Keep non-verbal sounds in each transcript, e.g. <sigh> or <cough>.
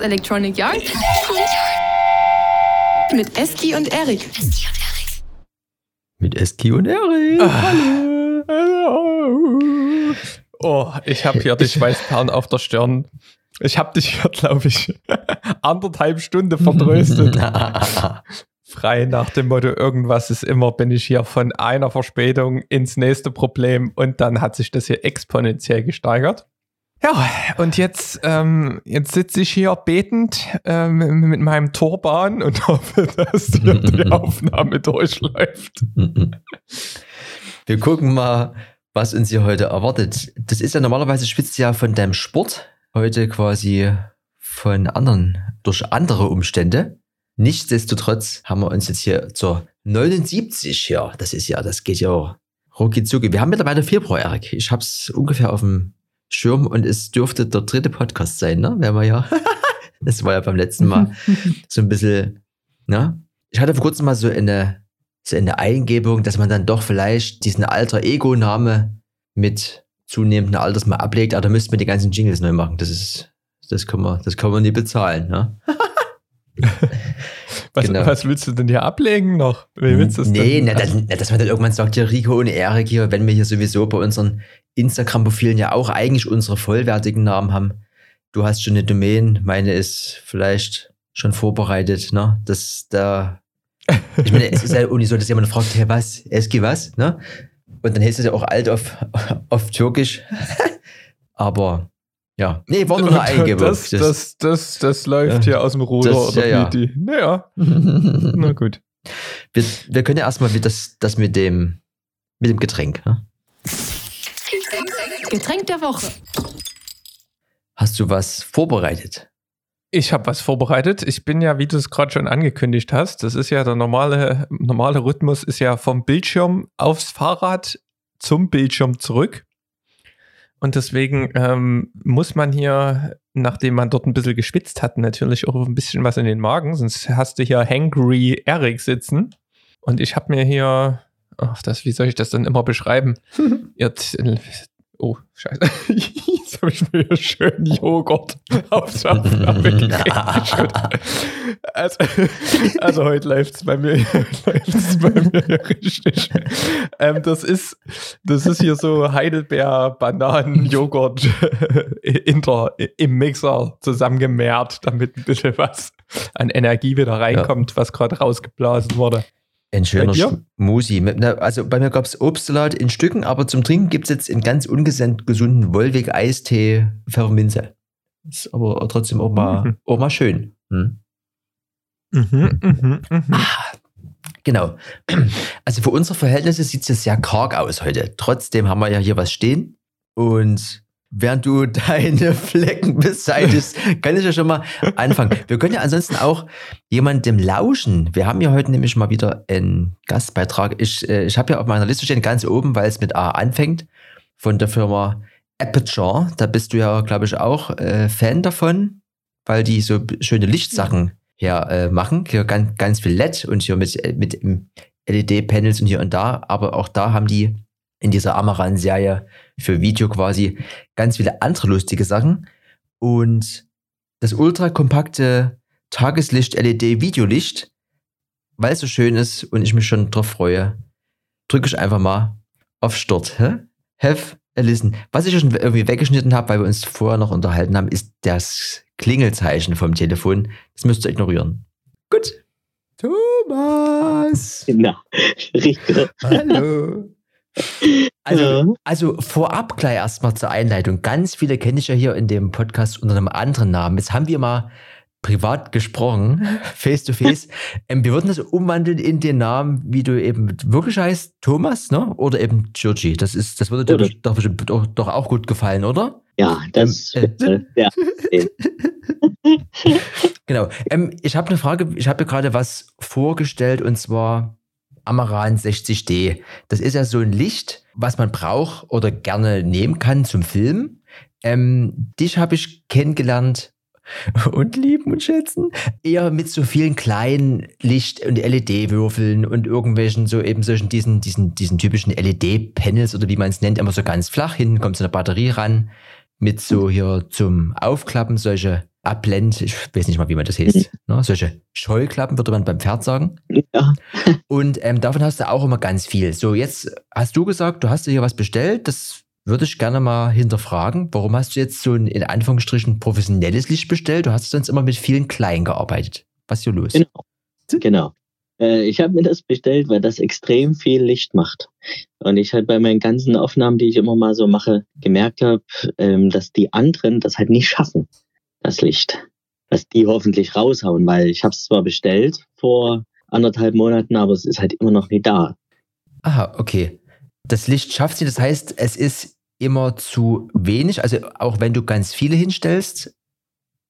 Electronic Yard mit Eski und Erik. Mit Eski und Erik. Hallo. Oh, ich habe hier die Schweißperlen auf der Stirn. Ich habe dich hier, glaube ich, <laughs> anderthalb Stunden vertröstet. <laughs> Frei nach dem Motto, irgendwas ist immer, bin ich hier von einer Verspätung ins nächste Problem und dann hat sich das hier exponentiell gesteigert. Ja, und jetzt, ähm, jetzt sitze ich hier betend ähm, mit meinem Turban und <laughs> hoffe, dass die <laughs> Aufnahme durchläuft. <laughs> Wir gucken mal, was uns hier heute erwartet. Das ist ja normalerweise schwitzt ja von deinem Sport, heute quasi von anderen, durch andere Umstände. Nichtsdestotrotz haben wir uns jetzt hier zur 79 hier. Das ist ja, das geht ja rucki zucki. Wir haben mittlerweile Februar, Erik. Ich habe es ungefähr auf dem Schirm und es dürfte der dritte Podcast sein, ne? Wenn wir ja. <laughs> das war ja beim letzten Mal <laughs> so ein bisschen, ne? Ich hatte vor kurzem mal so eine, so eine Eingebung, dass man dann doch vielleicht diesen alter Ego-Name mit zunehmendem Alters mal ablegt, aber da müsste man die ganzen Jingles neu machen. Das ist, das kann man, das kann man nie bezahlen, ne? <laughs> was, genau. was, willst du denn hier ablegen noch? Wie willst du das nee, na, das, na, dass man dann irgendwann sagt, ja, Rico und Erik hier, wenn wir hier sowieso bei unseren Instagram-Profilen ja auch eigentlich unsere vollwertigen Namen haben. Du hast schon eine Domain, meine ist vielleicht schon vorbereitet, ne? Das da. <laughs> Ich meine, es ist ja auch nicht so, dass jemand fragt, hey, was, Eski, was, ne? Und dann heißt es ja auch alt auf, <laughs> auf Türkisch. <laughs> Aber ja. Nee, war nur eine Eingebung. Das, das, das, das, das läuft ja. hier aus dem Ruder das, oder ja, ja. Naja. <laughs> Na gut. Wir, wir können ja erstmal das, das mit dem, mit dem Getränk. Ne? Getränk der Woche. Hast du was vorbereitet? Ich habe was vorbereitet. Ich bin ja, wie du es gerade schon angekündigt hast, das ist ja der normale, normale Rhythmus, ist ja vom Bildschirm aufs Fahrrad zum Bildschirm zurück. Und deswegen ähm, muss man hier, nachdem man dort ein bisschen geschwitzt hat, natürlich auch ein bisschen was in den Magen, sonst hast du hier Hangry Eric sitzen. Und ich habe mir hier, ach, das, wie soll ich das dann immer beschreiben? <laughs> Jetzt Oh, scheiße. <laughs> Jetzt habe ich mir hier schön Joghurt aufs <laughs> Aufnahme also, also heute läuft es bei mir, läuft's bei mir <laughs> richtig. Ähm, das, ist, das ist hier so Heidelbeer-Bananen-Joghurt im Mixer zusammengemehrt, damit ein bisschen was an Energie wieder reinkommt, ja. was gerade rausgeblasen wurde. Ein schöner Smoothie. Also bei mir gab es Obstsalat in Stücken, aber zum Trinken gibt es jetzt einen ganz ungesunden gesunden Wolwig-Eistee Pfefferminze. Ist aber trotzdem auch mal, mhm. auch mal schön. Hm? Mhm, mhm, mhm. Ah, genau. Also für unsere Verhältnisse sieht es ja sehr karg aus heute. Trotzdem haben wir ja hier was stehen. Und während du <laughs> deine Flecken beseitigst, kann ich ja schon mal anfangen. Wir können ja ansonsten auch jemandem lauschen. Wir haben ja heute nämlich mal wieder einen Gastbeitrag. Ich, äh, ich habe ja auf meiner Liste stehen ganz oben, weil es mit A anfängt, von der Firma Aperture. Da bist du ja, glaube ich, auch äh, Fan davon, weil die so schöne Lichtsachen hier äh, machen. Hier ganz, ganz viel LED und hier mit, äh, mit LED-Panels und hier und da. Aber auch da haben die in dieser Amaran-Serie für Video quasi ganz viele andere lustige Sachen. Und das ultrakompakte Tageslicht-LED-Videolicht, weil es so schön ist und ich mich schon drauf freue, drücke ich einfach mal auf Start. Hä? Have a listen. Was ich schon irgendwie weggeschnitten habe, weil wir uns vorher noch unterhalten haben, ist das Klingelzeichen vom Telefon. Das müsst ihr ignorieren. Gut. Thomas! Genau. <laughs> Richtig. Hallo. Also, ja. also vorab gleich erstmal zur Einleitung. Ganz viele kenne ich ja hier in dem Podcast unter einem anderen Namen. Jetzt haben wir mal privat gesprochen, <laughs> face to face. ähm, wir würden das umwandeln in den Namen, wie du eben wirklich heißt, Thomas, ne? Oder eben Georgie. Das ist, das würde dir doch, doch, doch, auch gut gefallen, oder? Ja, das. Ähm, äh, ja. <laughs> genau. Ähm, ich habe eine Frage. Ich habe gerade was vorgestellt und zwar Amaran 60D. Das ist ja so ein Licht, was man braucht oder gerne nehmen kann zum Filmen. Ähm, dich habe ich kennengelernt <laughs> und lieben und schätzen. Eher mit so vielen kleinen Licht- und LED-Würfeln und irgendwelchen so eben solchen diesen, diesen, diesen typischen LED-Panels oder wie man es nennt, immer so ganz flach. Hinten kommt so eine Batterie ran mit so hier zum Aufklappen solche Abblend, ich weiß nicht mal, wie man das heißt. Ne? Solche Scheuklappen würde man beim Pferd sagen. Ja. <laughs> Und ähm, davon hast du auch immer ganz viel. So, jetzt hast du gesagt, du hast dir hier was bestellt. Das würde ich gerne mal hinterfragen. Warum hast du jetzt so ein in Anführungsstrichen professionelles Licht bestellt? Du hast sonst immer mit vielen kleinen gearbeitet. Was ist hier los? Genau. Genau. Äh, ich habe mir das bestellt, weil das extrem viel Licht macht. Und ich halt bei meinen ganzen Aufnahmen, die ich immer mal so mache, gemerkt habe, ähm, dass die anderen das halt nicht schaffen, das Licht. Dass die hoffentlich raushauen, weil ich habe es zwar bestellt vor anderthalb Monaten, aber es ist halt immer noch nie da. Aha, okay. Das Licht schafft sie, das heißt, es ist immer zu wenig, also auch wenn du ganz viele hinstellst?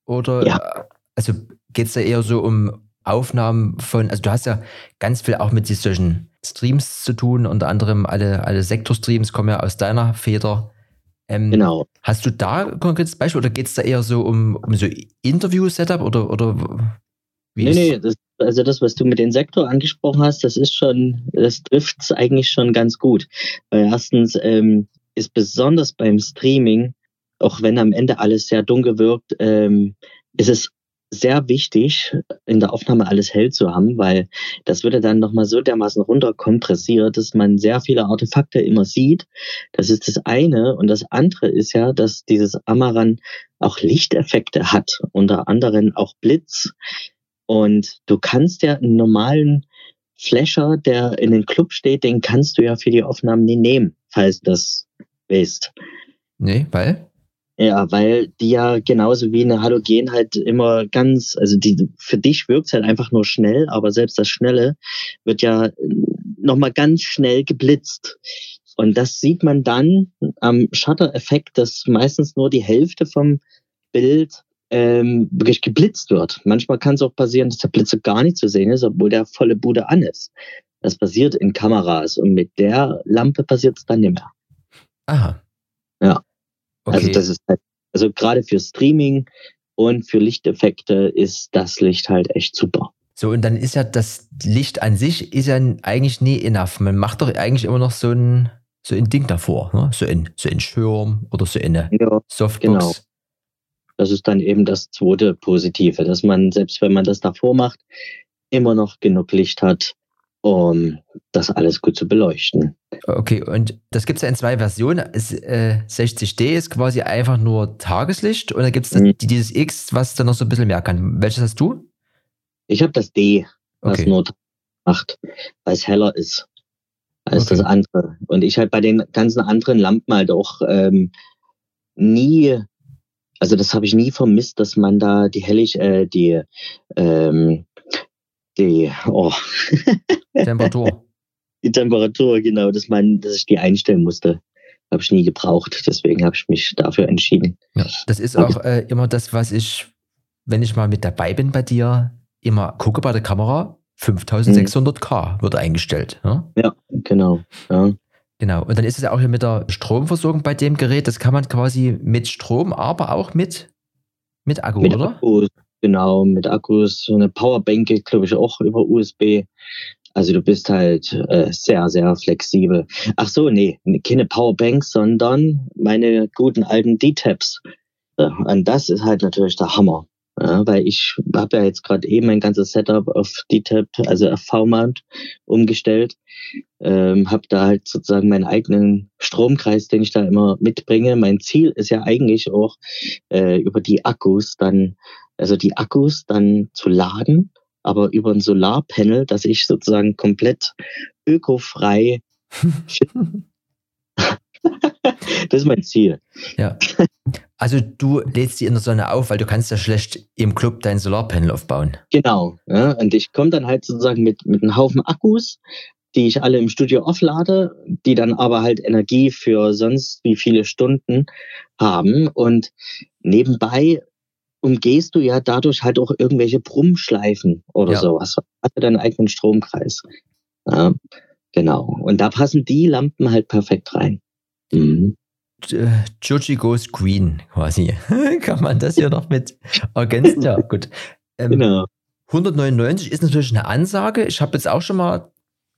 Oder Ja. also geht es da eher so um Aufnahmen von, also du hast ja ganz viel auch mit solchen Streams zu tun, unter anderem alle, alle Sektorstreams kommen ja aus deiner Feder. Ähm, Genau. Hast du da ein konkretes Beispiel oder geht es da eher so um, um so Interview-Setup oder, oder wie Nee, ist- nee, das, also das, was du mit dem Sektor angesprochen hast, das ist schon, das trifft eigentlich schon ganz gut. Weil erstens ähm, ist besonders beim Streaming, auch wenn am Ende alles sehr dunkel wirkt, ähm, ist es sehr wichtig, in der Aufnahme alles hell zu haben, weil das würde dann nochmal so dermaßen runterkompressiert, dass man sehr viele Artefakte immer sieht. Das ist das eine. Und das andere ist ja, dass dieses Amaran auch Lichteffekte hat, unter anderem auch Blitz. Und du kannst ja einen normalen Flasher, der in den Club steht, den kannst du ja für die Aufnahmen nie nehmen, falls du das weißt. Nee, weil? Ja, weil die ja genauso wie eine Halogen halt immer ganz, also die für dich wirkt halt einfach nur schnell, aber selbst das Schnelle wird ja nochmal ganz schnell geblitzt. Und das sieht man dann am Shutter-Effekt, dass meistens nur die Hälfte vom Bild ähm, wirklich geblitzt wird. Manchmal kann es auch passieren, dass der Blitzer gar nicht zu sehen ist, obwohl der volle Bude an ist. Das passiert in Kameras und mit der Lampe passiert es dann nicht mehr. Aha. Ja. Okay. Also das ist halt, also gerade für Streaming und für Lichteffekte ist das Licht halt echt super. So, und dann ist ja das Licht an sich ist ja eigentlich nie enough. Man macht doch eigentlich immer noch so ein, so ein Ding davor, ne? so, ein, so ein Schirm oder so eine Ja, Softbox. Genau. das ist dann eben das zweite Positive, dass man, selbst wenn man das davor macht, immer noch genug Licht hat, um das alles gut zu beleuchten. Okay, und das gibt es ja in zwei Versionen. Es, äh, 60D ist quasi einfach nur Tageslicht und dann gibt es Mhm. die, dieses X, was dann noch so ein bisschen mehr kann. Welches hast du? Ich habe das D, was Okay. nur macht, weil es heller ist als Okay. das andere. Und ich halt bei den ganzen anderen Lampen halt auch ähm, nie, also das habe ich nie vermisst, dass man da die Hellig, äh, die, ähm, die, oh, Temperatur. <laughs> die Temperatur, genau, dass man, dass ich die einstellen musste. Habe ich nie gebraucht. Deswegen habe ich mich dafür entschieden. Ja, das ist auch äh, immer das, was ich, wenn ich mal mit dabei bin bei dir, immer gucke bei der Kamera. 5600K wird eingestellt. Ne? Ja, genau. Ja. Genau. Und dann ist es ja auch hier mit der Stromversorgung bei dem Gerät. Das kann man quasi mit Strom, aber auch mit, mit Akku, Mit oder? Akkus, genau, mit Akkus, so eine Powerbank glaube ich, auch über USB. Also du bist halt äh, sehr, sehr flexibel. Ach so, nee, keine Powerbank, sondern meine guten alten D-Tabs. Ja, und das ist halt natürlich der Hammer. Ja, weil ich habe ja jetzt gerade eben mein ganzes Setup auf D-Tab, also auf V-Mount umgestellt. Ähm, habe da halt sozusagen meinen eigenen Stromkreis, den ich da immer mitbringe. Mein Ziel ist ja eigentlich auch, äh, über die Akkus dann, also die Akkus dann zu laden, aber über ein Solarpanel, dass ich sozusagen komplett ökofrei. <laughs> das ist mein Ziel. Ja. Also du lädst die in der Sonne auf, weil du kannst ja schlecht im Club dein Solarpanel aufbauen. Genau. Ja, und ich komme dann halt sozusagen mit, mit einem Haufen Akkus, die ich alle im Studio auflade, die dann aber halt Energie für sonst wie viele Stunden haben. Und nebenbei umgehst du ja dadurch halt auch irgendwelche Brummschleifen oder Ja. sowas. Du hast ja deinen eigenen Stromkreis. Ja, genau. Und da passen die Lampen halt perfekt rein. Mhm. Joji Goes Green quasi. <laughs> Kann man das hier noch mit ergänzen? Ja, gut. Ähm, Genau. 199 ist natürlich eine Ansage. Ich habe jetzt auch schon mal,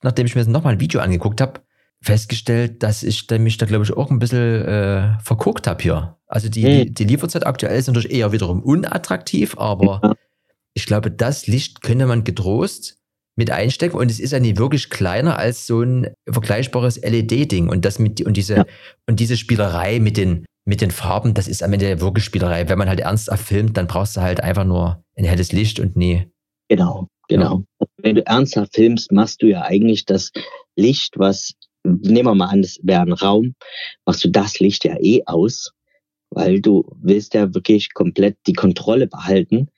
nachdem ich mir jetzt nochmal ein Video angeguckt habe, festgestellt, dass ich mich da, glaube ich, auch ein bisschen äh, verguckt habe hier. Also die, die, Hm. die Lieferzeit aktuell ist natürlich eher wiederum unattraktiv, aber Ja. ich glaube, das Licht könnte man getrost mit einstecken und es ist ja nicht wirklich kleiner als so ein vergleichbares LED-Ding und das mit und diese Ja. und diese Spielerei mit den mit den Farben, das ist am Ende wirklich Spielerei. Wenn man halt ernsthaft filmt, dann brauchst du halt einfach nur ein helles Licht und nie. Genau, genau. Wenn du ernsthaft filmst, machst du ja eigentlich das Licht, was, nehmen wir mal an, das wäre ein Raum, machst du das Licht ja eh aus, weil du willst ja wirklich komplett die Kontrolle behalten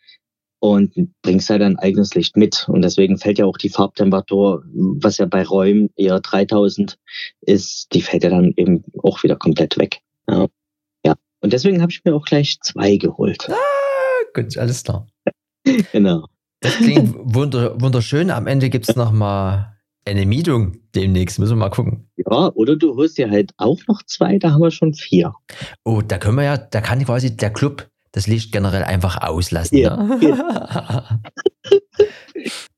und bringst ja dein eigenes Licht mit. Und deswegen fällt ja auch die Farbtemperatur, was ja bei Räumen eher 3000 ist, die fällt ja dann eben auch wieder komplett weg. Ja. ja. Und deswegen habe ich mir auch gleich zwei geholt. Gut, alles klar. <laughs> Genau. Das klingt wunder, wunderschön. Am Ende gibt es nochmal eine Mietung demnächst. Müssen wir mal gucken. Ja, oder du holst dir halt auch noch zwei, da haben wir schon vier. Oh, da können wir ja, da kann quasi der Club das Licht generell einfach auslassen. Ja, ne?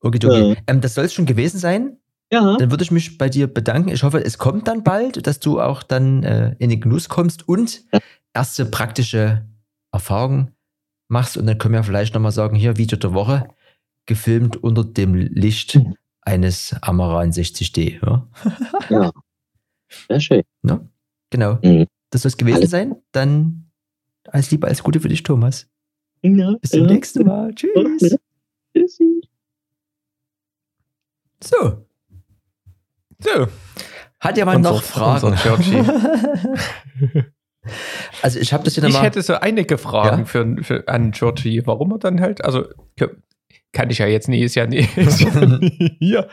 okay, <laughs> okay. Ähm, das soll es schon gewesen sein. Ja, Dann würde ich mich bei dir bedanken. Ich hoffe, es kommt dann bald, dass du auch dann äh, in den Genuss kommst und erste praktische Erfahrungen machst. Und dann können wir vielleicht nochmal sagen, hier Video der Woche, gefilmt unter dem Licht Mhm. Eines Amaran 60D. Ja? <laughs> ja. Sehr schön. Genau. Mhm. Das soll es gewesen Alles- sein. Dann alles Liebe, alles Gute für dich, Thomas. Ja, Bis zum ja. nächsten Mal. Tschüss. Tschüssi. So, So, hat jemand noch Fragen? <laughs> also ich habe das hier ich nochmal. hätte so einige Fragen Ja. für, für, an Georgie, warum er dann halt, also kann ich ja jetzt nie, ist ja nie, <laughs> <laughs> ist ja nie hier.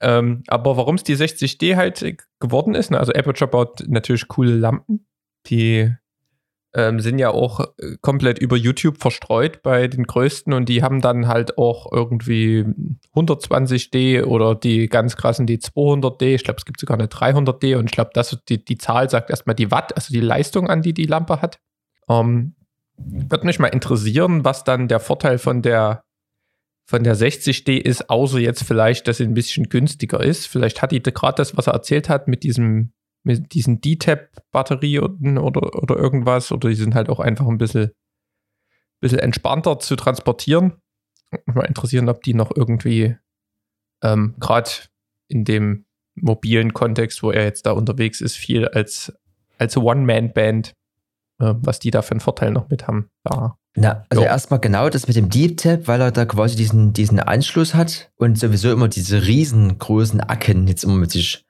Ähm, aber warum es die 60D halt geworden ist, ne? also Aperture baut natürlich coole Lampen, die ähm, sind ja auch äh, komplett über YouTube verstreut bei den größten und die haben dann halt auch irgendwie 120D oder die ganz krassen die 200D. Ich glaube, es gibt sogar eine 300D und ich glaube, das die, die Zahl sagt erstmal die Watt, also die Leistung, an die die Lampe hat. Ähm, würde mich mal interessieren, was dann der Vorteil von der von der 60D ist, außer jetzt vielleicht, dass sie ein bisschen günstiger ist. Vielleicht hat die gerade das, was er erzählt hat, mit diesem mit diesen D-Tab-Batterie oder, oder irgendwas, oder die sind halt auch einfach ein bisschen, bisschen entspannter zu transportieren. Mich mal interessieren, ob die noch irgendwie ähm, gerade in dem mobilen Kontext, wo er jetzt da unterwegs ist, viel als, als One-Man-Band, äh, was die da für einen Vorteil noch mit haben. Da. Na, also Jo. erstmal genau das mit dem Deep Tap, weil er da quasi diesen, diesen Anschluss hat und sowieso immer diese riesengroßen Acken jetzt immer mit sich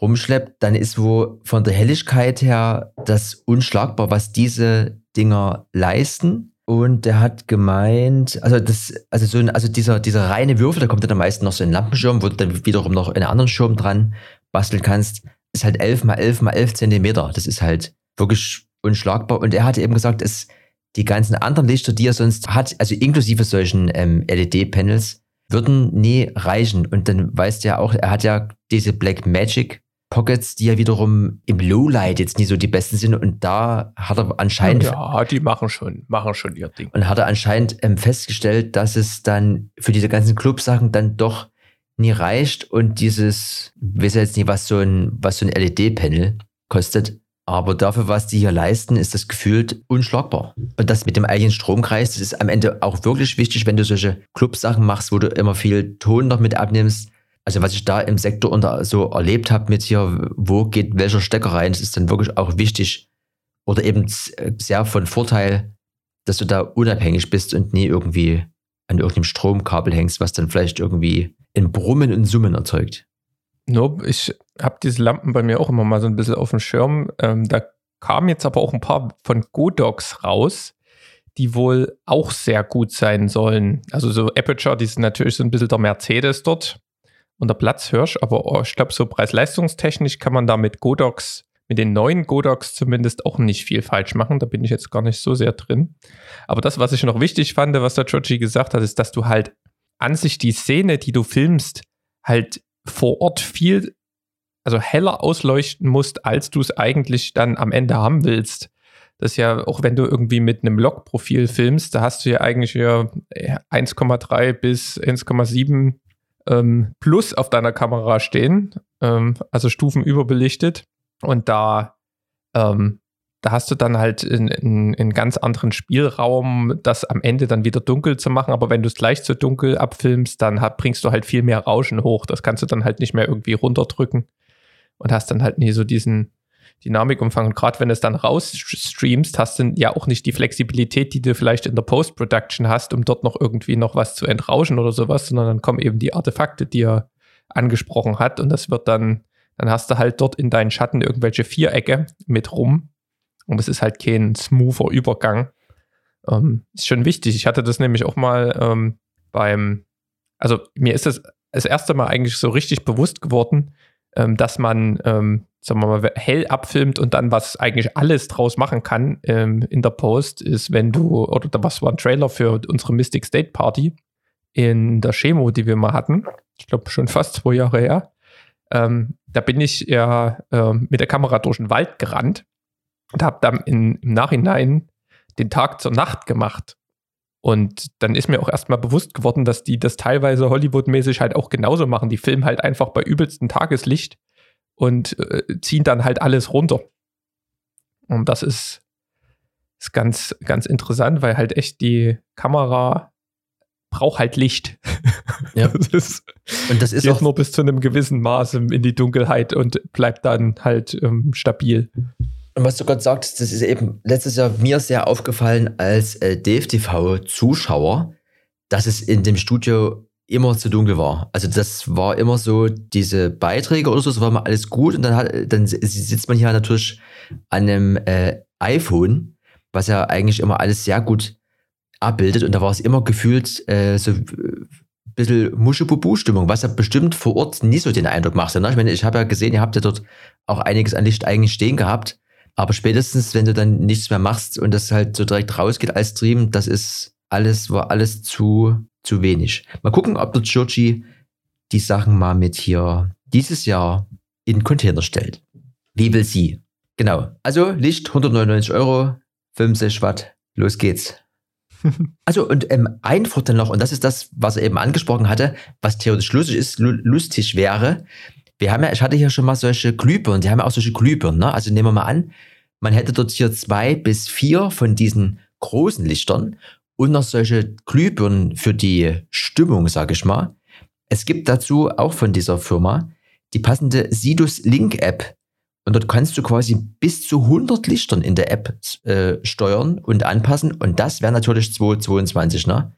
rumschleppt, dann ist wo von der Helligkeit her das unschlagbar, was diese Dinger leisten. Und der hat gemeint, also das, also so ein, also dieser, dieser reine Würfel, da kommt dann am meisten noch so ein Lampenschirm, wo du dann wiederum noch einen anderen Schirm dran basteln kannst, ist halt 11 mal 11 mal 11 Zentimeter. Das ist halt wirklich unschlagbar. Und er hatte eben gesagt, es, die ganzen anderen Lichter, die er sonst hat, also inklusive solchen ähm, LED-Panels, würden nie reichen. Und dann weißt du ja auch, er hat ja diese Black Magic Pockets, die ja wiederum im Lowlight jetzt nie so die besten sind. Und da hat er anscheinend Ja, die machen schon, machen schon ihr Ding. und hat er anscheinend ähm, festgestellt, dass es dann für diese ganzen Clubsachen dann doch nie reicht und dieses, ich weiß ja jetzt nicht, was so ein, was so ein LED-Panel kostet, aber dafür, was die hier leisten, ist das gefühlt unschlagbar. Und das mit dem eigenen Stromkreis, das ist am Ende auch wirklich wichtig, wenn du solche Clubsachen machst, wo du immer viel Ton noch mit abnimmst. Also was ich da im Sektor unter so erlebt habe mit hier, wo geht welcher Stecker rein, das ist dann wirklich auch wichtig oder eben sehr von Vorteil, dass du da unabhängig bist und nie irgendwie an irgendeinem Stromkabel hängst, was dann vielleicht irgendwie ein Brummen und Summen erzeugt. Nope, ich habe diese Lampen bei mir auch immer mal so ein bisschen auf dem Schirm. Ähm, da kamen jetzt aber auch ein paar von Godox raus, die wohl auch sehr gut sein sollen. Also so Aperture, die sind natürlich so ein bisschen der Mercedes dort und der Platzhirsch, aber oh, ich glaube, so preis-leistungstechnisch kann man da mit Godox, mit den neuen Godox zumindest auch nicht viel falsch machen. Da bin ich jetzt gar nicht so sehr drin. Aber das, was ich noch wichtig fand, was der Georgie gesagt hat, ist, dass du halt an sich die Szene, die du filmst, halt vor Ort viel, also heller ausleuchten musst, als du es eigentlich dann am Ende haben willst. Das ist ja, auch wenn du irgendwie mit einem Log-Profil filmst, da hast du ja eigentlich ja 1,3 bis 1,7 ähm, plus auf deiner Kamera stehen. ähm, also Stufen überbelichtet. Und da, ähm, da hast du dann halt einen ganz anderen Spielraum, das am Ende dann wieder dunkel zu machen. Aber wenn du es gleich zu dunkel abfilmst, dann hat, bringst du halt viel mehr Rauschen hoch. Das kannst du dann halt nicht mehr irgendwie runterdrücken und hast dann halt nie so diesen Dynamikumfang. Und gerade wenn du es dann rausstreamst, hast du ja auch nicht die Flexibilität, die du vielleicht in der Post-Production hast, um dort noch irgendwie noch was zu entrauschen oder sowas, sondern dann kommen eben die Artefakte, die er angesprochen hat. Und das wird dann, dann hast du halt dort in deinen Schatten irgendwelche Vierecke mit rum und es ist halt kein smoother Übergang. Ähm, ist schon wichtig. Ich hatte das nämlich auch mal ähm, beim, also mir ist das das erste Mal eigentlich so richtig bewusst geworden, ähm, dass man, ähm, sagen wir mal, hell abfilmt und dann was eigentlich alles draus machen kann ähm, in der Post, ist, wenn du, oder was war ein Trailer für unsere Mystic State Party in der Chemo, die wir mal hatten. Ich glaube schon fast zwei Jahre her. Ähm, da bin ich ja äh, mit der Kamera durch den Wald gerannt und habe dann in, im Nachhinein den Tag zur Nacht gemacht. Und dann ist mir auch erstmal bewusst geworden, dass die das teilweise Hollywood-mäßig halt auch genauso machen. Die filmen halt einfach bei übelstem Tageslicht und äh, ziehen dann halt alles runter. Und das ist, ist ganz, ganz interessant, weil halt echt die Kamera braucht halt Licht. Ja. <laughs> das ist, Und das ist auch nur bis zu einem gewissen Maß in die Dunkelheit und bleibt dann halt ähm, stabil. Und was du gerade sagst, das ist eben letztes Jahr mir sehr aufgefallen als äh, DFTV-Zuschauer, dass es in dem Studio immer zu dunkel war. Also das war immer so, diese Beiträge oder so, das war immer alles gut und dann, hat, dann sitzt man hier natürlich an einem äh, iPhone, was ja eigentlich immer alles sehr gut abbildet und da war es immer gefühlt äh, so ein bisschen Muschebubu-Stimmung, was ja bestimmt vor Ort nie so den Eindruck macht. Ne? Ich meine, ich habe ja gesehen, ihr habt ja dort auch einiges an Licht eigentlich stehen gehabt aber spätestens, wenn du dann nichts mehr machst und das halt so direkt rausgeht als Stream, das ist alles, war alles zu, zu wenig. Mal gucken, ob der Churchy die Sachen mal mit hier dieses Jahr in Container stellt. Wie will sie? Genau. Also Licht 199 Euro, 65 Watt, los geht's. <laughs> Also und ähm, ein Vorteil noch, und das ist das, was er eben angesprochen hatte, was theoretisch lustig ist, lustig wäre, wir haben ja, ich hatte hier schon mal solche Glühbirnen, die haben ja auch solche Glühbirnen, ne? Also nehmen wir mal an, man hätte dort hier zwei bis vier von diesen großen Lichtern und noch solche Glühbirnen für die Stimmung, sage ich mal. Es gibt dazu auch von dieser Firma die passende Sidus Link App. Und dort kannst du quasi bis zu 100 Lichtern in der App äh, steuern und anpassen. Und das wäre natürlich 2022, ne?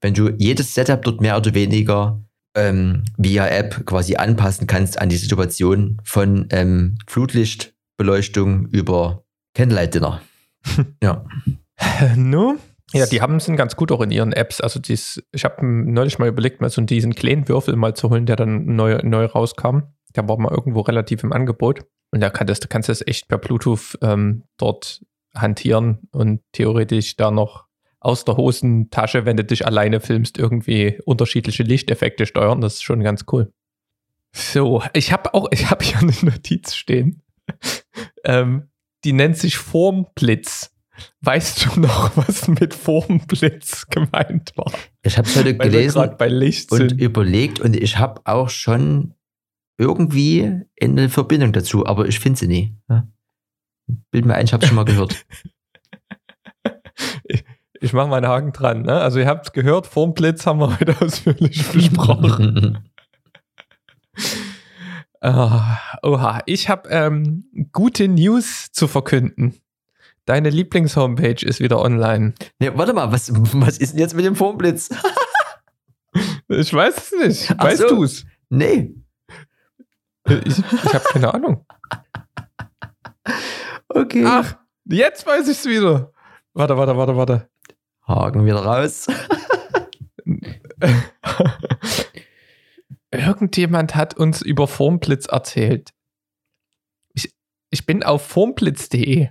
Wenn du jedes Setup dort mehr oder weniger ähm, via App quasi anpassen kannst an die Situation von ähm, Flutlichtbeleuchtung über Candlelight Dinner. <laughs> ja. No? Ja, die haben sind ganz gut auch in ihren Apps. Also dies, ich habe neulich mal überlegt, mal so diesen kleinen Würfel mal zu holen, der dann neu, neu rauskam. Der war mal irgendwo relativ im Angebot. Und da kannst du kannst das echt per Bluetooth ähm, dort hantieren und theoretisch da noch aus der Hosentasche, wenn du dich alleine filmst, irgendwie unterschiedliche Lichteffekte steuern. Das ist schon ganz cool. So, ich habe auch, ich habe hier eine Notiz stehen. <laughs> ähm, die nennt sich Formblitz. Weißt du noch, <laughs> was mit Formblitz gemeint war? Ich habe es heute Weil gelesen bei Licht und sind. überlegt und ich habe auch schon irgendwie eine Verbindung dazu, aber ich finde sie nie. Ja. Bild mir ein, ich habe schon mal gehört. <laughs> Ich, mache meinen Haken dran. Ne? Also ihr habt gehört, Formblitz haben wir <laughs> heute ausführlich besprochen. <laughs> Ah, oha, ich habe ähm, gute News zu verkünden. Deine Lieblingshomepage ist wieder online. nee, warte mal, was, was ist denn jetzt mit dem Formblitz? <laughs> Ich weiß es nicht. Ach Weißt so. du es? nee. Ich, ich habe keine Ahnung. Okay. Ach, jetzt weiß ich es wieder. Warte, warte, warte, warte. Haken wieder raus. <laughs> Irgendjemand hat uns über Formblitz erzählt. Ich, ich bin auf formblitz.de.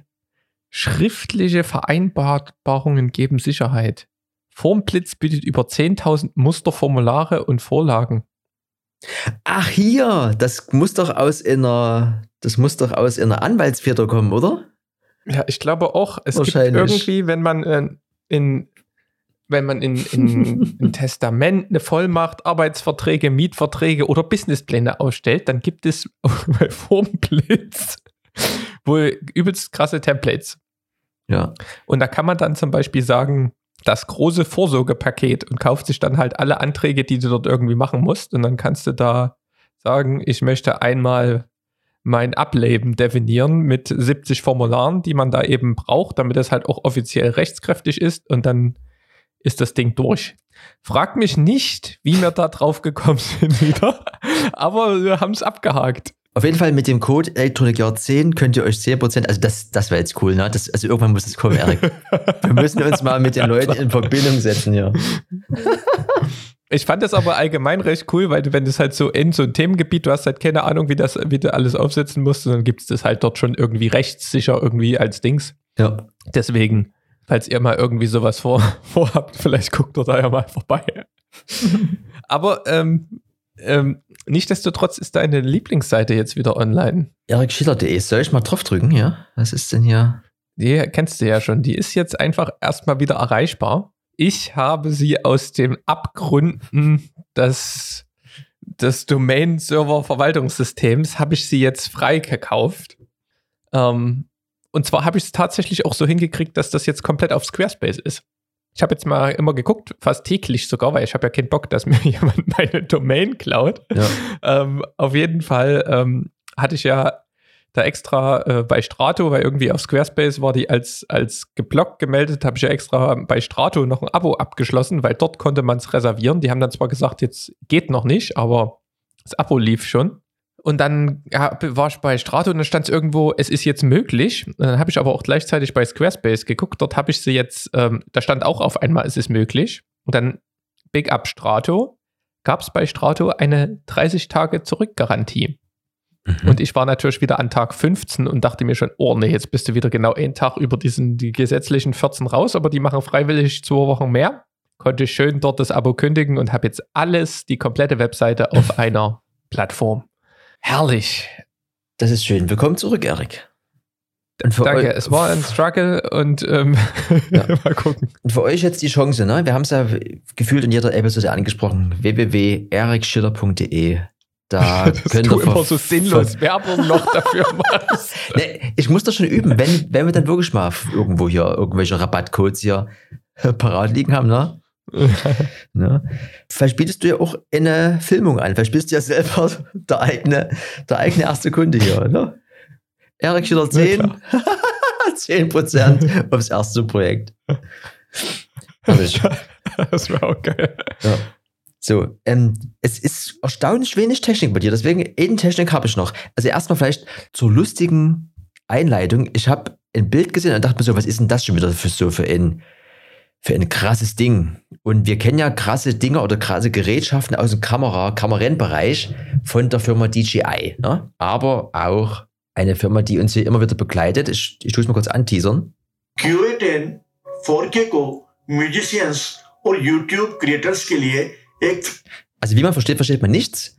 Schriftliche Vereinbarungen geben Sicherheit. Formblitz bietet über 10.000 Musterformulare und Vorlagen. Ach hier, das muss doch aus einer, das muss doch aus einer Anwaltsfeder kommen, oder? Ja, ich glaube auch, es gibt Wahrscheinlich. irgendwie, wenn man äh, in wenn man in, in, <laughs> in Testament eine Vollmacht, Arbeitsverträge, Mietverträge oder Businesspläne ausstellt, dann gibt es <laughs> bei Formblitz wohl übelst krasse Templates. Ja. Und da kann man dann zum Beispiel sagen, das große Vorsorgepaket und kauft sich dann halt alle Anträge, die du dort irgendwie machen musst. Und dann kannst du da sagen, ich möchte einmal mein Ableben definieren mit 70 Formularen, die man da eben braucht, damit es halt auch offiziell rechtskräftig ist. Und dann ist das Ding durch. Frag mich nicht, wie wir da drauf gekommen <laughs> sind wieder, aber wir haben es abgehakt. Auf jeden Fall mit dem Code Elektronik Jahr 10 könnt ihr euch 10%, also das, das wäre jetzt cool, ne? Das, also irgendwann muss es kommen, Erik. <laughs> Wir müssen uns mal mit den Leuten in Verbindung setzen hier. <laughs> Ich fand das aber allgemein recht cool, weil du, wenn das halt so in so ein Themengebiet, du hast halt keine Ahnung, wie das, wie du alles aufsetzen musst, und dann gibt es das halt dort schon irgendwie rechtssicher irgendwie als Dings. Ja. Deswegen, falls ihr mal irgendwie sowas vor, <laughs> vorhabt, vielleicht guckt ihr da ja mal vorbei. <laughs> aber ähm, ähm, Nichtsdestotrotz ist deine Lieblingsseite jetzt wieder online. erikschiller.de. Soll ich mal draufdrücken? Ja. Was ist denn hier? Die kennst du ja schon. Die ist jetzt einfach erstmal wieder erreichbar. Ich habe sie aus den Abgründen des, des Domain-Server-Verwaltungssystems, habe ich sie jetzt frei gekauft. Ähm, und zwar habe ich es tatsächlich auch so hingekriegt, dass das jetzt komplett auf Squarespace ist. Ich habe jetzt mal immer geguckt, fast täglich sogar, weil ich habe ja keinen Bock, dass <laughs> mir jemand meine Domain klaut. Ja. Ähm, auf jeden Fall ähm, hatte ich ja da extra äh, bei Strato, weil irgendwie auf Squarespace war die als, als geblockt gemeldet, habe ich ja extra bei Strato noch ein Abo abgeschlossen, weil dort konnte man es reservieren. Die haben dann zwar gesagt, jetzt geht noch nicht, aber das Abo lief schon. Und dann ja, war ich bei Strato und dann stand es irgendwo, es ist jetzt möglich. Und dann habe ich aber auch gleichzeitig bei Squarespace geguckt. Dort habe ich sie jetzt, ähm, da stand auch auf einmal, es ist möglich. Und dann Big Up Strato, gab es bei Strato eine 30 Tage Zurückgarantie. Mhm. Und ich war natürlich wieder an Tag 15 und dachte mir schon, oh nee, jetzt bist du wieder genau einen Tag über diesen die gesetzlichen 14 raus, aber die machen freiwillig zwei Wochen mehr. Konnte schön dort das Abo kündigen und habe jetzt alles, die komplette Webseite auf <laughs> einer Plattform. Herrlich. Das ist schön. Willkommen zurück, Erik. Danke. Es war ein Struggle und ähm, Ja. <laughs> mal gucken. Und für euch jetzt die Chance, ne? Wir haben es ja gefühlt in jeder Episode angesprochen. www.erikschiller.de. Da <laughs> Dass könnt du immer so sinnlos Werbung noch dafür <laughs> machst. Nee, ich muss das schon üben, wenn, wenn wir dann wirklich mal irgendwo hier irgendwelche Rabattcodes hier <laughs> parat liegen haben, ne? ne? Vielleicht bietest du ja auch eine Filmung an. Vielleicht bist du ja selber der eigene, der eigene erste Kunde hier, ne? Erik Schiller 10, 10% aufs erste Projekt. Das war auch geil. Ja. So, ähm, es ist erstaunlich wenig Technik bei dir, deswegen eine Technik habe ich noch. Also erstmal vielleicht zur lustigen Einleitung. Ich habe ein Bild gesehen und dachte mir so, was ist denn das schon wieder für so für ein, für ein krasses Ding? Und wir kennen ja krasse Dinge oder krasse Gerätschaften aus dem Kamera, Kamerenbereich von der Firma DJI, ne? aber auch eine Firma, die uns hier immer wieder begleitet. Ich, ich tue es mal kurz anteasern. QA10 4K को म्यूजिशियंस और YouTube creators के लिए एक also wie man versteht, versteht man nichts.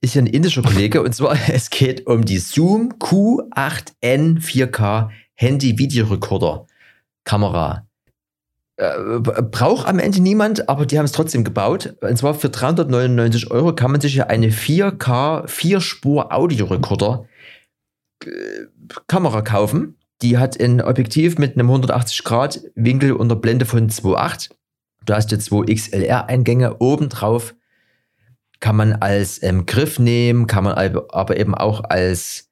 Ist ja ein indischer Kollege und zwar <laughs> es geht um die Zoom Q8N 4K Handy Videorekorder Kamera. Äh, braucht am Ende niemand, aber die haben es trotzdem gebaut. Und zwar für 399 Euro kann man sich ja eine 4K 4-Spur Audiorekorder äh, Kamera kaufen. Die hat ein Objektiv mit einem 180 Grad Winkel unter Blende von 2,8. Du hast jetzt zwei XLR-Eingänge obendrauf kann man als ähm, Griff nehmen, kann man aber eben auch als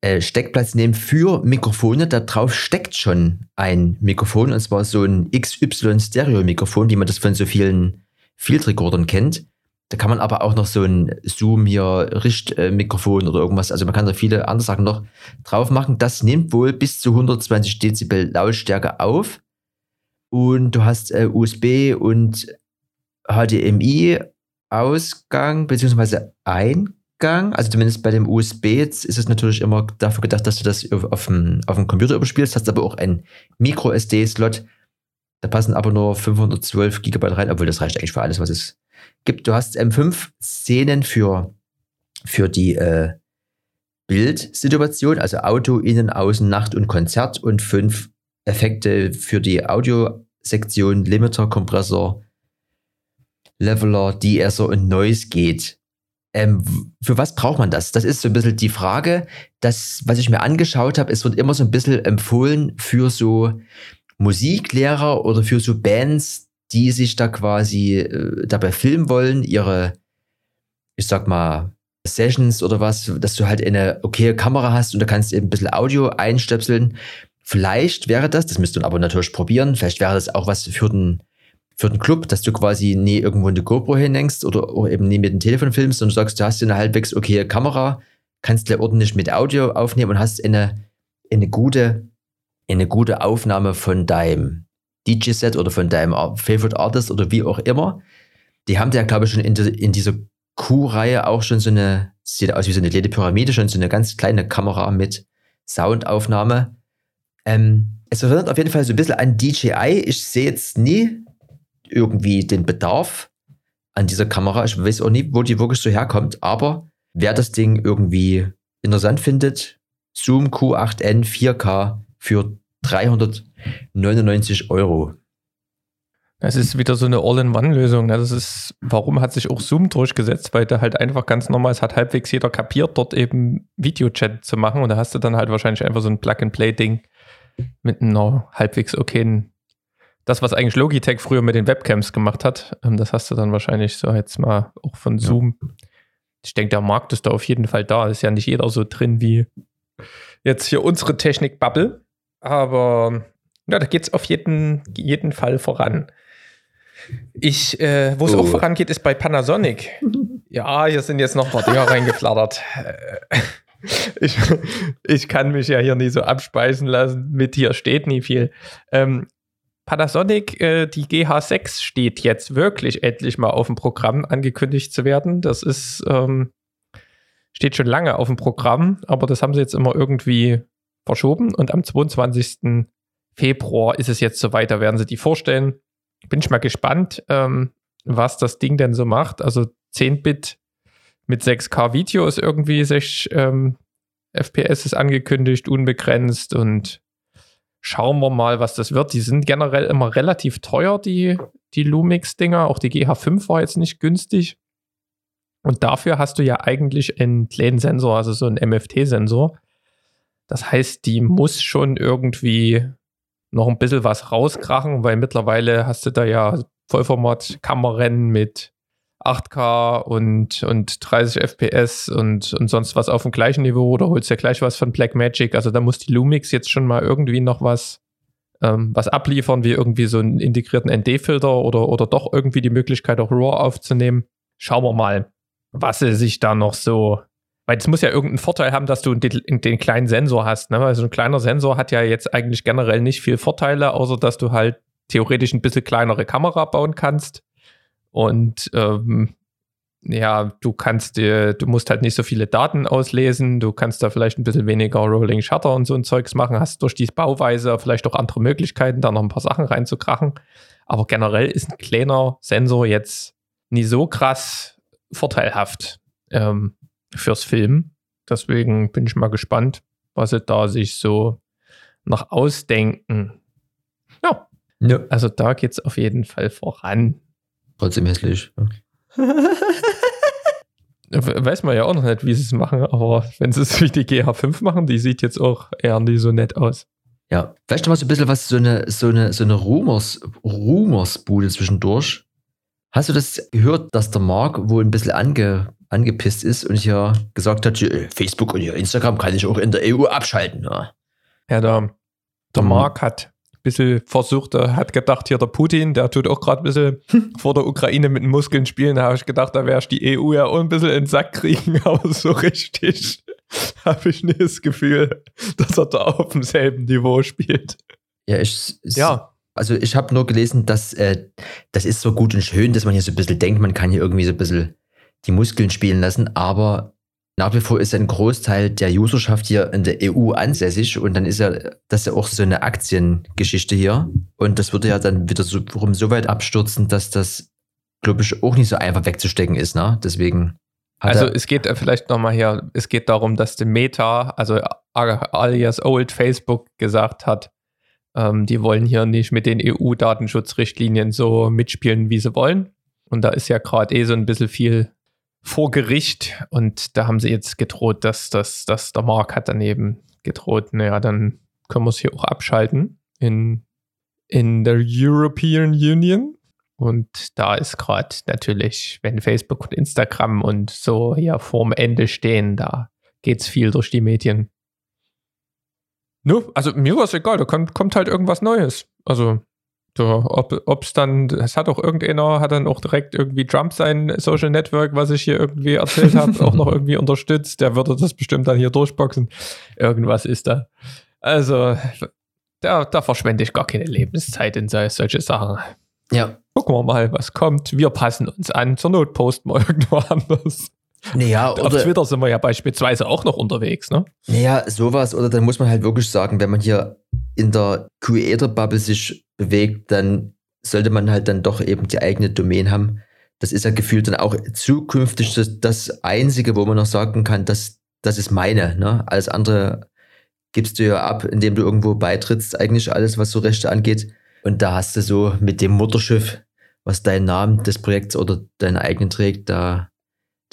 äh, Steckplatz nehmen für Mikrofone. Da drauf steckt schon ein Mikrofon, und zwar so ein XY-Stereo-Mikrofon, wie man das von so vielen Field-Recordern kennt. Da kann man aber auch noch so ein Zoom hier, Richtmikrofon oder irgendwas, also man kann da viele andere Sachen noch drauf machen. Das nimmt wohl bis zu 120 Dezibel Lautstärke auf. Und du hast äh, USB und HDMI Ausgang beziehungsweise Eingang, also zumindest bei dem USB jetzt ist es natürlich immer dafür gedacht, dass du das auf, dem, auf dem Computer überspielst, hast aber auch einen Micro SD-Slot. Da passen aber nur 512 Gigabyte rein, obwohl das reicht eigentlich für alles, was es gibt. Du hast ähm, fünf Szenen für, für die äh, Bildsituation, also Auto, Innen, Außen, Nacht und Konzert und fünf Effekte für die Audio Sektion Limiter, Kompressor, Leveler, De-Esser und Noise geht. Ähm, für was braucht man das? Das ist so ein bisschen die Frage. Das, was ich mir angeschaut habe, es wird immer so ein bisschen empfohlen für so Musiklehrer oder für so Bands, die sich da quasi äh, dabei filmen wollen, ihre, ich sag mal, Sessions oder was, dass du halt eine okaye Kamera hast und da kannst du eben ein bisschen Audio einstöpseln. Vielleicht wäre das, das müsst du aber natürlich probieren, vielleicht wäre das auch was für den, für den Club, dass du quasi nie irgendwo eine GoPro hinhängst oder, oder eben nie mit dem Telefon filmst und sagst, du hast eine halbwegs okaye Kamera, kannst du ordentlich mit Audio aufnehmen und hast eine, eine gute, eine gute Aufnahme von deinem DJ-Set oder von deinem Favorite Artist oder wie auch immer. Die haben ja, glaube ich, schon in, die, in dieser Q-Reihe auch schon so eine, sieht aus wie so eine Lede-Pyramide, schon so eine ganz kleine Kamera mit Soundaufnahme. Ähm, es erinnert auf jeden Fall so ein bisschen an DJI. Ich sehe jetzt nie irgendwie den Bedarf an dieser Kamera. Ich weiß auch nie, wo die wirklich so herkommt, aber wer das Ding irgendwie interessant findet, Zoom Q8N 4K für 399 Euro. Es ist wieder so eine All-in-One-Lösung. Ne? Das ist, warum hat sich auch Zoom durchgesetzt? Weil da halt einfach ganz normal, es hat halbwegs jeder kapiert, dort eben Videochat zu machen. Und da hast du dann halt wahrscheinlich einfach so ein Plug-and-Play-Ding mit einer halbwegs okayen, das, was eigentlich Logitech früher mit den Webcams gemacht hat, ähm, das hast du dann wahrscheinlich so jetzt mal auch von Zoom. Ja. Ich denke, der Markt ist da auf jeden Fall da. Ist ja nicht jeder so drin wie jetzt hier unsere Technik-Bubble. Aber ja, da geht es auf jeden, jeden Fall voran. Ich, äh, wo es oh. auch vorangeht, ist bei Panasonic. <laughs> ja, hier sind jetzt noch ein paar Dinger reingeflattert. <laughs> Ich, ich kann mich ja hier nie so abspeisen lassen. Mit hier steht nie viel. Ähm, Panasonic, äh, die GH6 steht jetzt wirklich endlich mal auf dem Programm angekündigt zu werden. Das ist, ähm, steht schon lange auf dem Programm, aber das haben sie jetzt immer irgendwie verschoben und am 22. Februar ist es jetzt soweit, da werden sie die vorstellen bin ich mal gespannt, ähm, was das Ding denn so macht. Also 10-Bit mit 6K Video ist irgendwie 6 ähm, FPS ist angekündigt, unbegrenzt und schauen wir mal, was das wird. Die sind generell immer relativ teuer, die, die Lumix-Dinger. Auch die GH5 war jetzt nicht günstig. Und dafür hast du ja eigentlich einen kleinen Sensor, also so einen MFT-Sensor. Das heißt, die muss schon irgendwie noch ein bisschen was rauskrachen, weil mittlerweile hast du da ja Vollformat-Kameran mit 8K und, und 30 FPS und, und sonst was auf dem gleichen Niveau oder holst ja gleich was von Blackmagic. Also da muss die Lumix jetzt schon mal irgendwie noch was, ähm, was abliefern, wie irgendwie so einen integrierten ND-Filter oder, oder doch irgendwie die Möglichkeit auch RAW aufzunehmen. Schauen wir mal, was sie sich da noch so weil es muss ja irgendeinen Vorteil haben, dass du den, den kleinen Sensor hast. Ne? Also ein kleiner Sensor hat ja jetzt eigentlich generell nicht viel Vorteile, außer dass du halt theoretisch ein bisschen kleinere Kamera bauen kannst. Und ähm, ja, du kannst dir, du musst halt nicht so viele Daten auslesen, du kannst da vielleicht ein bisschen weniger Rolling Shutter und so ein Zeugs machen, hast durch die Bauweise vielleicht auch andere Möglichkeiten, da noch ein paar Sachen reinzukrachen. Aber generell ist ein kleiner Sensor jetzt nie so krass vorteilhaft. Ähm, fürs Film. Deswegen bin ich mal gespannt, was sie da sich so noch ausdenken. Ja. ja. Also da geht es auf jeden Fall voran. Trotzdem hässlich. Weiß man ja auch noch nicht, wie sie es machen, aber wenn sie es wie die GH5 machen, die sieht jetzt auch eher nie so nett aus. Ja, vielleicht noch mal so ein bisschen was, so eine, so eine, so eine Rumors, Rumorsbude zwischendurch. Hast du das gehört, dass der Mark wohl ein bisschen ange, angepisst ist und hier gesagt hat, Facebook und hier Instagram kann ich auch in der EU abschalten. Ja, ja der, der mhm. Mark hat bisschen versucht, er hat gedacht, hier der Putin, der tut auch gerade ein bisschen <laughs> vor der Ukraine mit den Muskeln spielen. Da habe ich gedacht, da werde ich die EU ja auch ein bisschen in den Sack kriegen, <laughs> aber so richtig <laughs> habe ich nicht das Gefühl, dass er da auf demselben Niveau spielt. Ja, ich, ja. Also ich habe nur gelesen, dass äh, das ist so gut und schön, dass man hier so ein bisschen denkt, man kann hier irgendwie so ein bisschen die Muskeln spielen lassen, aber nach wie vor ist ein Großteil der Userschaft hier in der EU ansässig und dann ist ja das ja auch so eine Aktiengeschichte hier und das würde ja dann wieder so, so weit abstürzen, dass das, glaube ich, auch nicht so einfach wegzustecken ist, ne? Deswegen. Also es geht vielleicht nochmal hier, es geht darum, dass die Meta, also alias Old Facebook gesagt hat, Ähm, die wollen hier nicht mit den EU-Datenschutzrichtlinien so mitspielen, wie sie wollen. Und da ist ja gerade eh so ein bisschen viel vor Gericht. Und da haben sie jetzt gedroht, dass, dass, dass der Mark hat daneben gedroht, naja, dann können wir es hier auch abschalten in, in der European Union. Und da ist gerade natürlich, wenn Facebook und Instagram und so hier vorm Ende stehen, da geht es viel durch die Medien. No, also mir war es egal, da kommt, kommt halt irgendwas Neues. Also, da, ob es dann, es hat auch irgendeiner, hat dann auch direkt irgendwie Trump sein Social Network, was ich hier irgendwie erzählt habe, auch noch <laughs> irgendwie unterstützt. Der würde das bestimmt dann hier durchboxen. Irgendwas ist da. Also, da, da verschwende ich gar keine Lebenszeit in solche Sachen. Ja. Gucken wir mal, was kommt. Wir passen uns an. Zur Not posten wir <laughs> irgendwo anders. Naja, Auf Twitter sind wir ja beispielsweise auch noch unterwegs, ne? Naja, sowas. Oder dann muss man halt wirklich sagen, wenn man hier in der Creator-Bubble sich bewegt, dann sollte man halt dann doch eben die eigene Domain haben. Das ist ja gefühlt dann auch zukünftig das, das Einzige, wo man noch sagen kann, dass das ist meine. Ne? Alles andere gibst du ja ab, indem du irgendwo beitrittst, eigentlich alles, was so Rechte angeht. Und da hast du so mit dem Mutterschiff, was deinen Namen des Projekts oder deinen eigenen trägt, da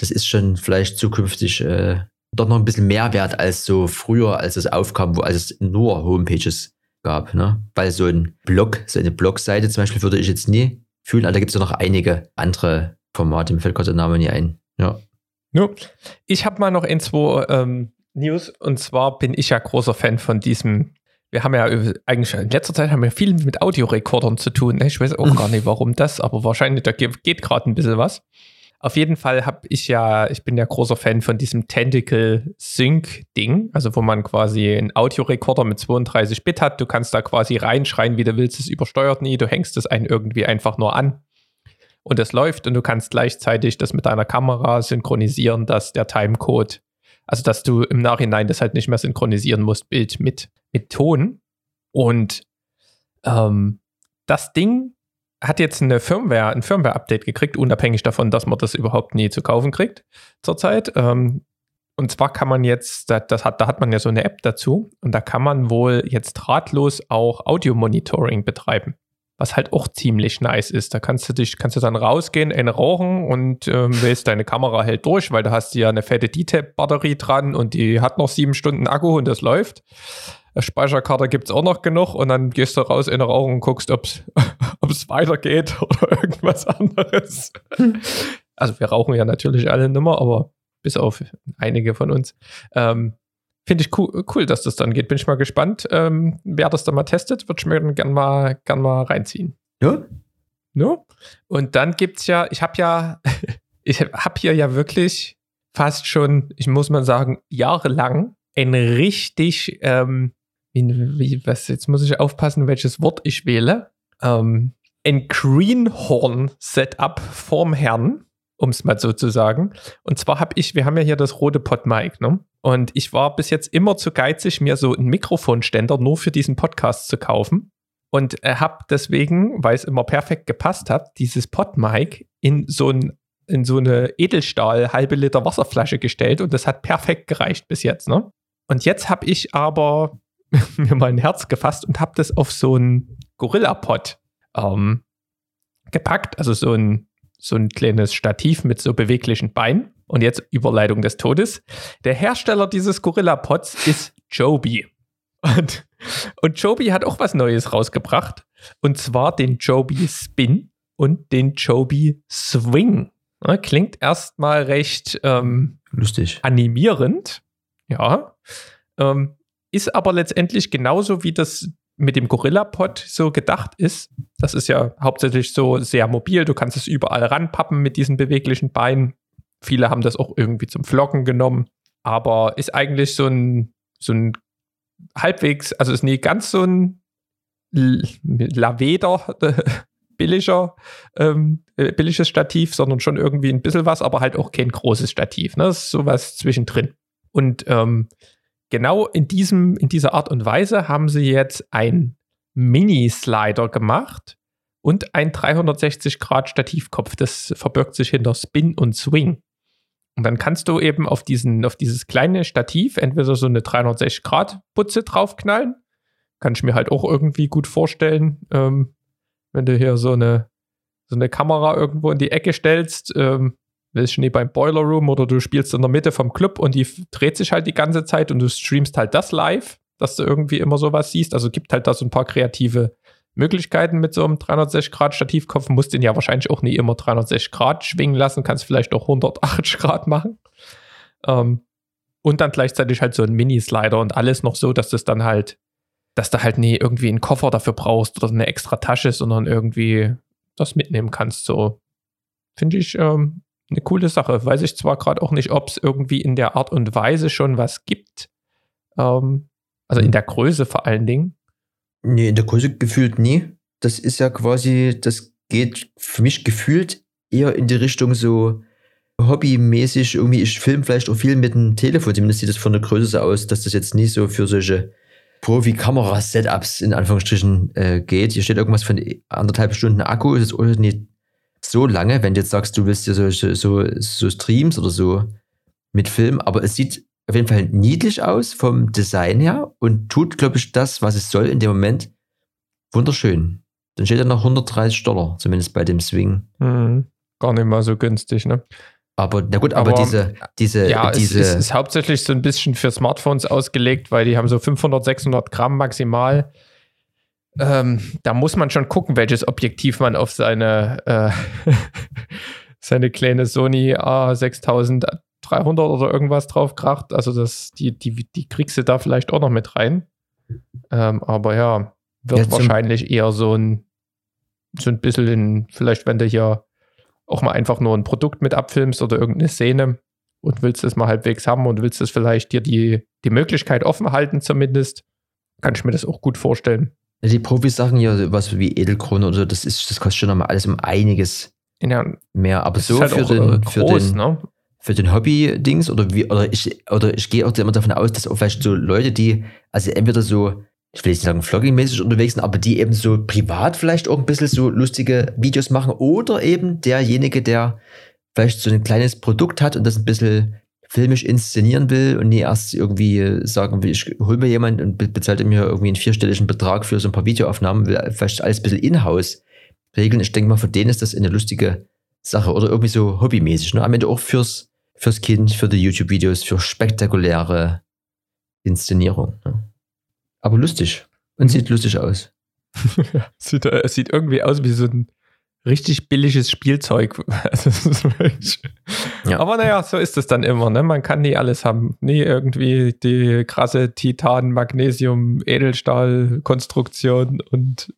das ist schon vielleicht zukünftig äh, doch noch ein bisschen mehr wert als so früher, als es aufkam, wo als es nur Homepages gab. Ne? Weil so ein Blog, so eine Blogseite zum Beispiel würde ich jetzt nie fühlen, aber da gibt es ja noch einige andere Formate, mir fällt gerade der Name nie ein. Ja. No. Ich habe mal noch in zwei ähm, News und zwar bin ich ja großer Fan von diesem wir haben ja eigentlich in letzter Zeit haben wir viel mit Audiorekordern zu tun. Ne? Ich weiß auch gar <laughs> nicht, warum das, aber wahrscheinlich da geht gerade ein bisschen was. Auf jeden Fall habe ich ja, ich bin ja großer Fan von diesem Tentacle Sync Ding, also wo man quasi einen Audiorekorder mit 32 Bit hat. Du kannst da quasi reinschreien, wie du willst. Es übersteuert nie. Du hängst es einen irgendwie einfach nur an und es läuft und du kannst gleichzeitig das mit deiner Kamera synchronisieren, dass der Timecode, also dass du im Nachhinein das halt nicht mehr synchronisieren musst, Bild mit, mit Ton. Und ähm, das Ding hat jetzt eine Firmware, ein Firmware-Update gekriegt, unabhängig davon, dass man das überhaupt nie zu kaufen kriegt zurzeit. Ähm, und zwar kann man jetzt, das hat, da hat man ja so eine App dazu und da kann man wohl jetzt drahtlos auch Audio-Monitoring betreiben. Was halt auch ziemlich nice ist. Da kannst du dich, kannst du dann rausgehen, eine rauchen und ähm, wählst deine Kamera hält durch, weil da hast du ja eine fette D-Tab-Batterie dran und die hat noch sieben Stunden Akku und das läuft. Speicherkarte gibt es auch noch genug und dann gehst du raus in den Rauch und guckst, ob es weitergeht <laughs> oder irgendwas anderes. Also wir rauchen ja natürlich alle nimmer, aber bis auf einige von uns. Ähm, Finde ich cool, cool, dass das dann geht. Bin ich mal gespannt, ähm, wer das dann mal testet. Würde ich mir dann gerne mal, gern mal reinziehen. Ja? Ja? Und dann gibt es ja, ich habe ja, <laughs> ich habe hier ja wirklich fast schon, ich muss mal sagen, jahrelang ein richtig ähm, wie, was, jetzt muss ich aufpassen, welches Wort ich wähle. Ähm, ein Greenhorn-Setup vorm Herrn, um es mal so zu sagen. Und zwar habe ich, wir haben ja hier das rote Podmic, ne? Und ich war bis jetzt immer zu geizig, mir so einen Mikrofonständer nur für diesen Podcast zu kaufen. Und äh, habe deswegen, weil es immer perfekt gepasst hat, dieses Podmic in so ein in so eine Edelstahl halbe Liter Wasserflasche gestellt und das hat perfekt gereicht bis jetzt, ne? Und jetzt habe ich aber <laughs> mir mein Herz gefasst und habe das auf so einen Gorilla-Pod ähm, gepackt. Also so ein, so ein kleines Stativ mit so beweglichen Beinen. Und jetzt Überleitung des Todes. Der Hersteller dieses Gorilla-Pods ist Joby. Und, und Joby hat auch was Neues rausgebracht. Und zwar den Joby Spin und den Joby Swing. Klingt erstmal recht ähm, lustig. Animierend. Ja. Ähm, ist aber letztendlich genauso wie das mit dem Gorilla-Pod so gedacht ist. Das ist ja hauptsächlich so sehr mobil. Du kannst es überall ranpappen mit diesen beweglichen Beinen. Viele haben das auch irgendwie zum Flocken genommen. Aber ist eigentlich so ein, so ein halbwegs, also ist nie ganz so ein Laveder <laughs> billiger, ähm, äh, billiges Stativ, sondern schon irgendwie ein bisschen was, aber halt auch kein großes Stativ. Ne? Das ist sowas zwischendrin. Und ähm, genau in, diesem, in dieser Art und Weise haben sie jetzt ein Mini-Slider gemacht und ein 360-Grad-Stativkopf. Das verbirgt sich hinter Spin und Swing. Und dann kannst du eben auf, diesen, auf dieses kleine Stativ entweder so eine 360-Grad-Putze draufknallen Kann ich mir halt auch irgendwie gut vorstellen, ähm, wenn du hier so eine, so eine Kamera irgendwo in die Ecke stellst, ähm, willst du nicht beim Boiler Room oder du spielst in der Mitte vom Club und die dreht sich halt die ganze Zeit und du streamst halt das live, dass du irgendwie immer sowas siehst. Also gibt halt da so ein paar kreative Möglichkeiten mit so einem 360-Grad-Stativkopf. Musst den ja wahrscheinlich auch nie immer 360 Grad schwingen lassen, kannst vielleicht auch 180 Grad machen. Ähm, und dann gleichzeitig halt so ein Mini-Slider und alles noch so, dass das dann halt, dass du halt nie irgendwie einen Koffer dafür brauchst oder eine extra Tasche, sondern irgendwie das mitnehmen kannst. So finde ich ähm, eine coole Sache. Weiß ich zwar gerade auch nicht, ob es irgendwie in der Art und Weise schon was gibt. Ähm, also in Hm. der Größe vor allen Dingen. Nee, in der Größe gefühlt nie. Das ist ja quasi, das geht für mich gefühlt eher in die Richtung so hobbymäßig. Irgendwie, ich filme vielleicht auch viel mit dem Telefon. Zumindest sieht das von der Größe so aus, dass das jetzt nicht so für solche Profi-Kamera-Setups in Anführungsstrichen äh, geht. Hier steht irgendwas von anderthalb Stunden Akku. Ist auch nicht so lange, wenn du jetzt sagst, du willst dir so, so, so Streams oder so mit Film. Aber es sieht auf jeden Fall niedlich aus vom Design her und tut, glaube ich, das, was es soll in dem Moment. Wunderschön. Dann steht er noch 130 Dollar, zumindest bei dem Swing. Hm, gar nicht mal so günstig, ne? Aber na gut, aber, Aber, diese, diese, Ja, diese, es, es ist hauptsächlich so ein bisschen für Smartphones ausgelegt, weil die haben so 500, 600 Gramm maximal. Ähm, da muss man schon gucken, welches Objektiv man auf seine, äh, <laughs> seine kleine Sony A6300 oder irgendwas drauf kracht. Also das, die, die, die kriegst du da vielleicht auch noch mit rein. Ähm, aber ja, wird Ja, wahrscheinlich eher so ein, so ein bisschen in, vielleicht wenn du hier auch mal einfach nur ein Produkt mit abfilmst oder irgendeine Szene und willst es mal halbwegs haben und willst es vielleicht dir die, die Möglichkeit offen halten zumindest, kann ich mir das auch gut vorstellen. Die Profi-Sachen hier, was wie Edelkrone oder so, das ist, das kostet schon nochmal alles um einiges Ja, mehr. Aber so halt für, auch den, äh, für groß, den, ne? für den Hobby-Dings oder wie, oder ich, oder ich gehe auch immer davon aus, dass auch vielleicht so Leute, die, also entweder so, ich will jetzt nicht sagen vlogging-mäßig unterwegs sind, aber die eben so privat vielleicht auch ein bisschen so lustige Videos machen oder eben derjenige, der vielleicht so ein kleines Produkt hat und das ein bisschen filmisch inszenieren will und nie erst irgendwie sagen will, ich hol mir jemand und be- bezahlt mir irgendwie einen vierstelligen Betrag für so ein paar Videoaufnahmen, will vielleicht alles ein bisschen in-house regeln. Ich denke mal, für den ist das eine lustige Sache oder irgendwie so hobbymäßig. Ne? Am Ende auch fürs, fürs Kind, für die YouTube-Videos, für spektakuläre Inszenierung. Ne? Aber lustig. Und Mhm. sieht lustig aus. <laughs> sieht, äh, sieht irgendwie aus wie so ein richtig billiges Spielzeug. <laughs> Ja. Aber naja, so ist es dann immer. Ne? Man kann nie alles haben. Nie irgendwie die krasse Titan, Magnesium, Edelstahl-Konstruktion und,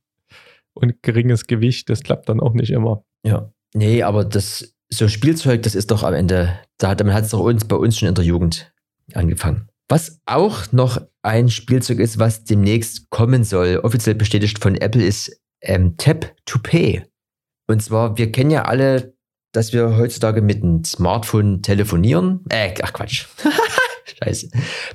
und geringes Gewicht. Das klappt dann auch nicht immer. Ja. Nee, aber das, so Spielzeug, das ist doch am Ende, da, damit hat es doch uns, bei uns schon in der Jugend angefangen. Was auch noch ein Spielzeug ist, was demnächst kommen soll, offiziell bestätigt von Apple, ist ähm, Tap to Pay. Und zwar, wir kennen ja alle, dass wir heutzutage mit einem Smartphone telefonieren. Äh, ach Quatsch. <laughs> Scheiße.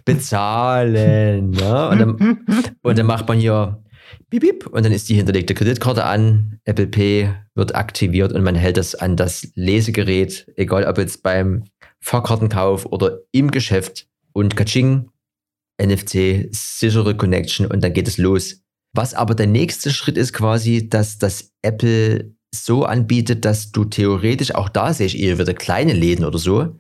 Bezahlen. Ja? Und, dann, und dann macht man hier Bip, bip, und dann ist die hinterlegte Kreditkarte an. Apple Pay wird aktiviert und man hält das an das Lesegerät, egal ob jetzt beim Fahrkartenkauf oder im Geschäft. Und Kaching, NFC, sichere Connection und dann geht es los. Was aber der nächste Schritt ist quasi, dass das Apple so anbietet, dass du theoretisch, auch da sehe ich eher wieder kleine Läden oder so,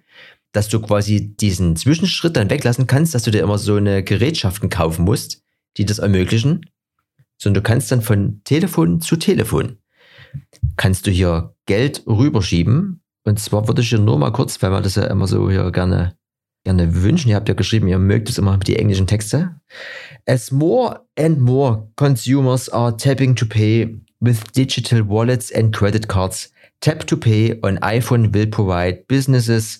dass du quasi diesen Zwischenschritt dann weglassen kannst, dass du dir immer so eine Gerätschaften kaufen musst, die das ermöglichen. Sondern du kannst dann von Telefon zu Telefon, kannst du hier Geld rüberschieben. Und zwar würde ich hier nur mal kurz, weil wir das ja immer so hier gerne, gerne wünschen. Ihr habt ja geschrieben, ihr mögt es immer die englischen Texte. As more and more consumers are tapping to pay with digital wallets and credit cards, Tap to Pay on iPhone will provide businesses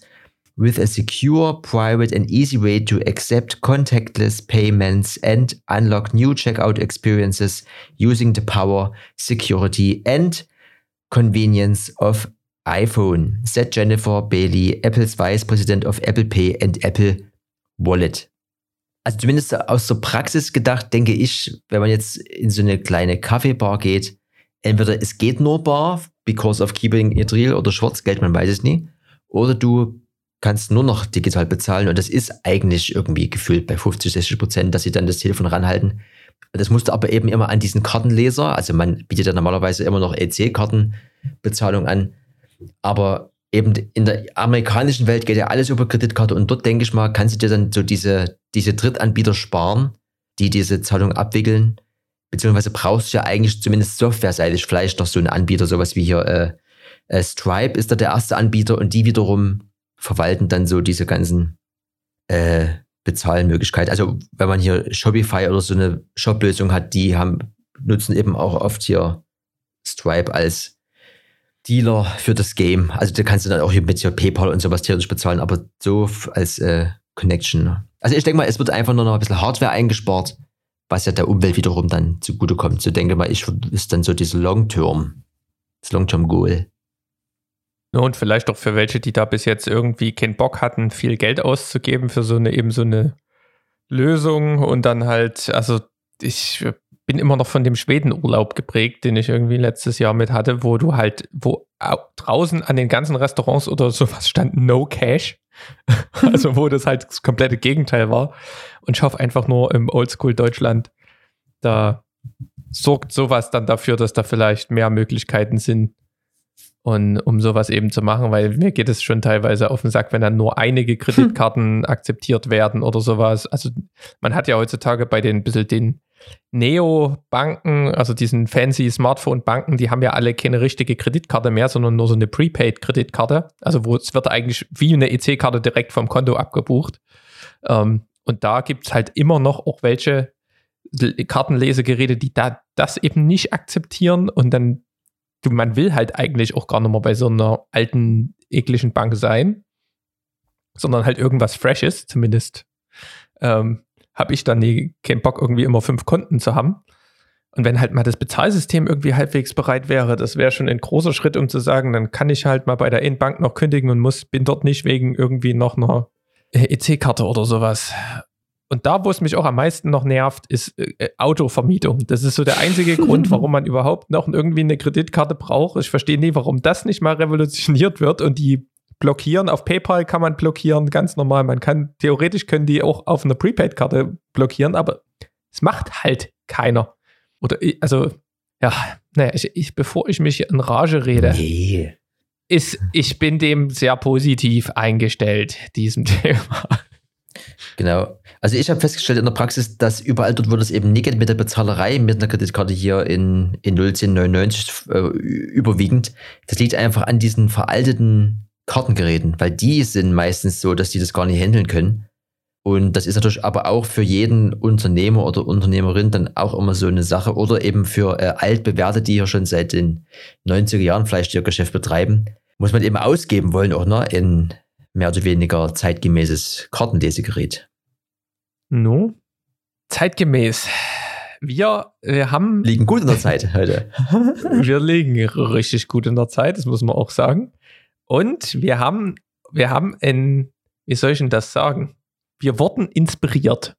with a secure, private, and easy way to accept contactless payments and unlock new checkout experiences using the power, security, and convenience of iPhone, said Jennifer Bailey, Apples Vice President of Apple Pay and Apple Wallet. Also zumindest aus der Praxis gedacht, denke ich, wenn man jetzt in so eine kleine Kaffeebar geht, entweder es geht nur Bar, because of keeping it real, oder Schwarzgeld, man weiß es nie, oder du kannst nur noch digital bezahlen und das ist eigentlich irgendwie gefühlt bei 50, 60 Prozent, dass sie dann das Telefon ranhalten. Das musste aber eben immer an diesen Kartenleser, also man bietet ja normalerweise immer noch EC-Kartenbezahlung an, aber eben in der amerikanischen Welt geht ja alles über Kreditkarte und dort denke ich mal, kannst du dir dann so diese, diese Drittanbieter sparen, die diese Zahlung abwickeln, beziehungsweise brauchst du ja eigentlich zumindest softwareseitig vielleicht noch so einen Anbieter, sowas wie hier äh, äh, Stripe ist da der erste Anbieter und die wiederum verwalten dann so diese ganzen äh, Bezahlmöglichkeiten. Also wenn man hier Shopify oder so eine Shop-Lösung hat, die haben, nutzen eben auch oft hier Stripe als Dealer für das Game. Also da kannst du dann auch hier mit hier PayPal und sowas theoretisch bezahlen, aber so als äh, Connection. Also ich denke mal, es wird einfach nur noch ein bisschen Hardware eingespart, was ja der Umwelt wiederum dann zugutekommt. So denke mal, ich ist dann so diese Long-Term, das Long-Term-Goal. Und vielleicht auch für welche, die da bis jetzt irgendwie keinen Bock hatten, viel Geld auszugeben für so eine eben so eine Lösung und dann halt, also ich bin immer noch von dem Schwedenurlaub geprägt, den ich irgendwie letztes Jahr mit hatte, wo du halt, wo draußen an den ganzen Restaurants oder sowas stand No Cash. <laughs> also wo das halt das komplette Gegenteil war. Und ich hoffe einfach nur im Oldschool Deutschland, da sorgt sowas dann dafür, dass da vielleicht mehr Möglichkeiten sind, und um sowas eben zu machen, weil mir geht es schon teilweise auf den Sack, wenn dann nur einige <laughs> Kreditkarten akzeptiert werden oder sowas. Also man hat ja heutzutage bei den bisschen den Neo-Banken, also diesen fancy Smartphone-Banken, die haben ja alle keine richtige Kreditkarte mehr, sondern nur so eine Prepaid-Kreditkarte. Also wo es wird eigentlich wie eine EC-Karte direkt vom Konto abgebucht. Ähm, und da gibt es halt immer noch auch welche Kartenlesegeräte, die da das eben nicht akzeptieren und dann du, man will halt eigentlich auch gar nicht mehr bei so einer alten, ekligen Bank sein, sondern halt irgendwas Freshes, zumindest ähm, habe ich dann nie keinen Bock, irgendwie immer fünf Konten zu haben. Und wenn halt mal das Bezahlsystem irgendwie halbwegs bereit wäre, das wäre schon ein großer Schritt, um zu sagen, dann kann ich halt mal bei der Inbank noch kündigen und muss, bin dort nicht wegen irgendwie noch einer EC-Karte oder sowas und da, wo es mich auch am meisten noch nervt, ist äh, äh Autovermietung. Das ist so der einzige <laughs> Grund, warum man überhaupt noch irgendwie eine Kreditkarte braucht. Ich verstehe nie, warum das nicht mal revolutioniert wird und die blockieren. Auf PayPal kann man blockieren, ganz normal. Man kann, theoretisch können die auch auf einer Prepaid-Karte blockieren, aber es macht halt keiner. Oder, also, ja, naja, ich, ich, bevor ich mich in Rage rede, nee. Ist, ich bin dem sehr positiv eingestellt, diesem <laughs> Thema. Genau. Also ich habe festgestellt in der Praxis, dass überall dort, wo das eben nicht geht mit der Bezahlerei, mit einer Kreditkarte hier in, in 01099 äh, überwiegend, das liegt einfach an diesen veralteten Kartengeräten, weil die sind meistens so, dass die das gar nicht handeln können. Und das ist natürlich aber auch für jeden Unternehmer oder Unternehmerin dann auch immer so eine Sache oder eben für äh, altbewährte, die ja schon seit den 90er Jahren vielleicht ihr Geschäft betreiben, muss man eben ausgeben wollen auch ne, in mehr oder weniger zeitgemäßes Kartenlesegerät. No, zeitgemäß. Wir, wir haben. Liegen gut in der Zeit heute. <laughs> wir liegen richtig gut in der Zeit, das muss man auch sagen. Und wir haben, wir haben ein, wie soll ich denn das sagen? Wir wurden inspiriert.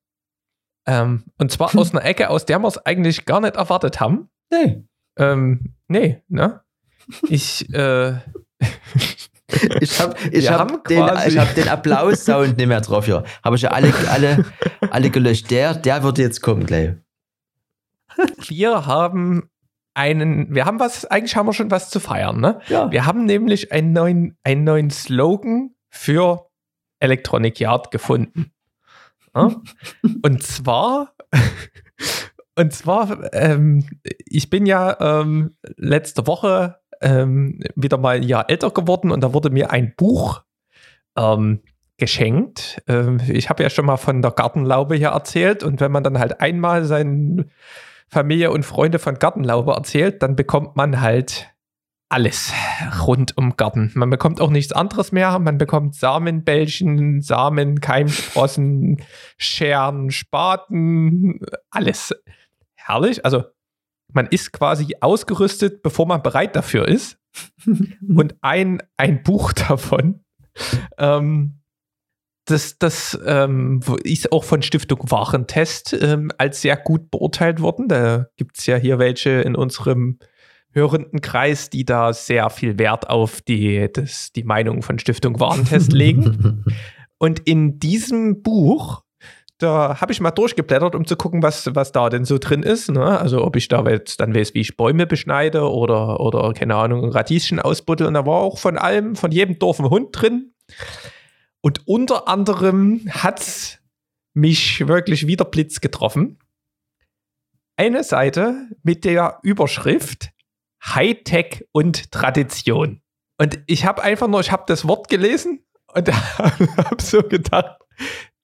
Ähm, und zwar aus einer Ecke, aus der wir es eigentlich gar nicht erwartet haben. Nee. Ähm, nee, ne? Ich, äh, Ich habe ich hab den, hab den Applaus-Sound nicht mehr drauf hier. Habe ich ja alle, alle, alle gelöscht. Der, der wird jetzt kommen gleich. Wir haben einen, wir haben was, eigentlich haben wir schon was zu feiern, ne? Ja. Wir haben nämlich einen neuen, einen neuen Slogan für Electronic Yard gefunden. <laughs> Ja? Und zwar, <laughs> und zwar, ähm, ich bin ja ähm, letzte Woche ähm, wieder mal ein Jahr älter geworden und da wurde mir ein Buch ähm, geschenkt. Ähm, ich habe ja schon mal von der Gartenlaube hier erzählt und wenn man dann halt einmal seinen Familie und Freunde von Gartenlaube erzählt, dann bekommt man halt alles rund um Garten. Man bekommt auch nichts anderes mehr. Man bekommt Samenbällchen, Samen, Keimsprossen, Scheren, Spaten, alles. Herrlich. Also man ist quasi ausgerüstet, bevor man bereit dafür ist. <laughs> und ein, ein Buch davon, ähm, das, das ähm, ist auch von Stiftung Warentest ähm, als sehr gut beurteilt worden. Da gibt es ja hier welche in unserem hörenden Kreis, die da sehr viel Wert auf die, das, die Meinung von Stiftung Warentest legen. <laughs> Und in diesem Buch da habe ich mal durchgeblättert, um zu gucken, was, was da denn so drin ist. Ne? Also ob ich da jetzt dann weiß, wie ich Bäume beschneide oder, oder keine Ahnung, Radieschen ausbuddel. Und da war auch von allem, von jedem Dorf ein Hund drin. Und unter anderem hat mich wirklich wieder Blitz getroffen. Eine Seite mit der Überschrift Hightech und Tradition. Und ich habe einfach nur, ich habe das Wort gelesen und <laughs> habe so gedacht,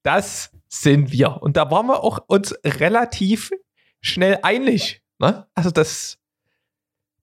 das sind wir. Und da waren wir auch uns relativ schnell einig. Ne? Also das,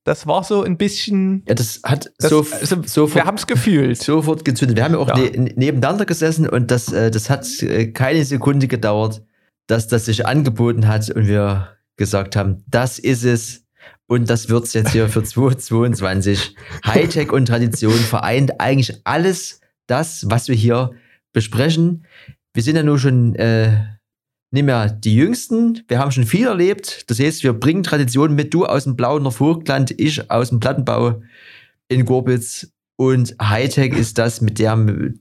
das war so ein bisschen. Ja, das hat das, so, also, sofort, wir haben es gefühlt. Sofort gezündet. Wir haben ja auch Ja. Ne, nebeneinander gesessen und das, äh, das hat äh, keine Sekunde gedauert, dass das sich angeboten hat und wir gesagt haben, das ist es. Und das wird's jetzt hier für 2022. Hightech und Tradition vereint eigentlich alles das, was wir hier besprechen. Wir sind ja nur schon äh, nicht mehr die Jüngsten. Wir haben schon viel erlebt. Das heißt, wir bringen Traditionen mit. Du aus dem blauen Vogtland, ich aus dem Plattenbau in Gorbitz. Und Hightech ist das, mit der, mit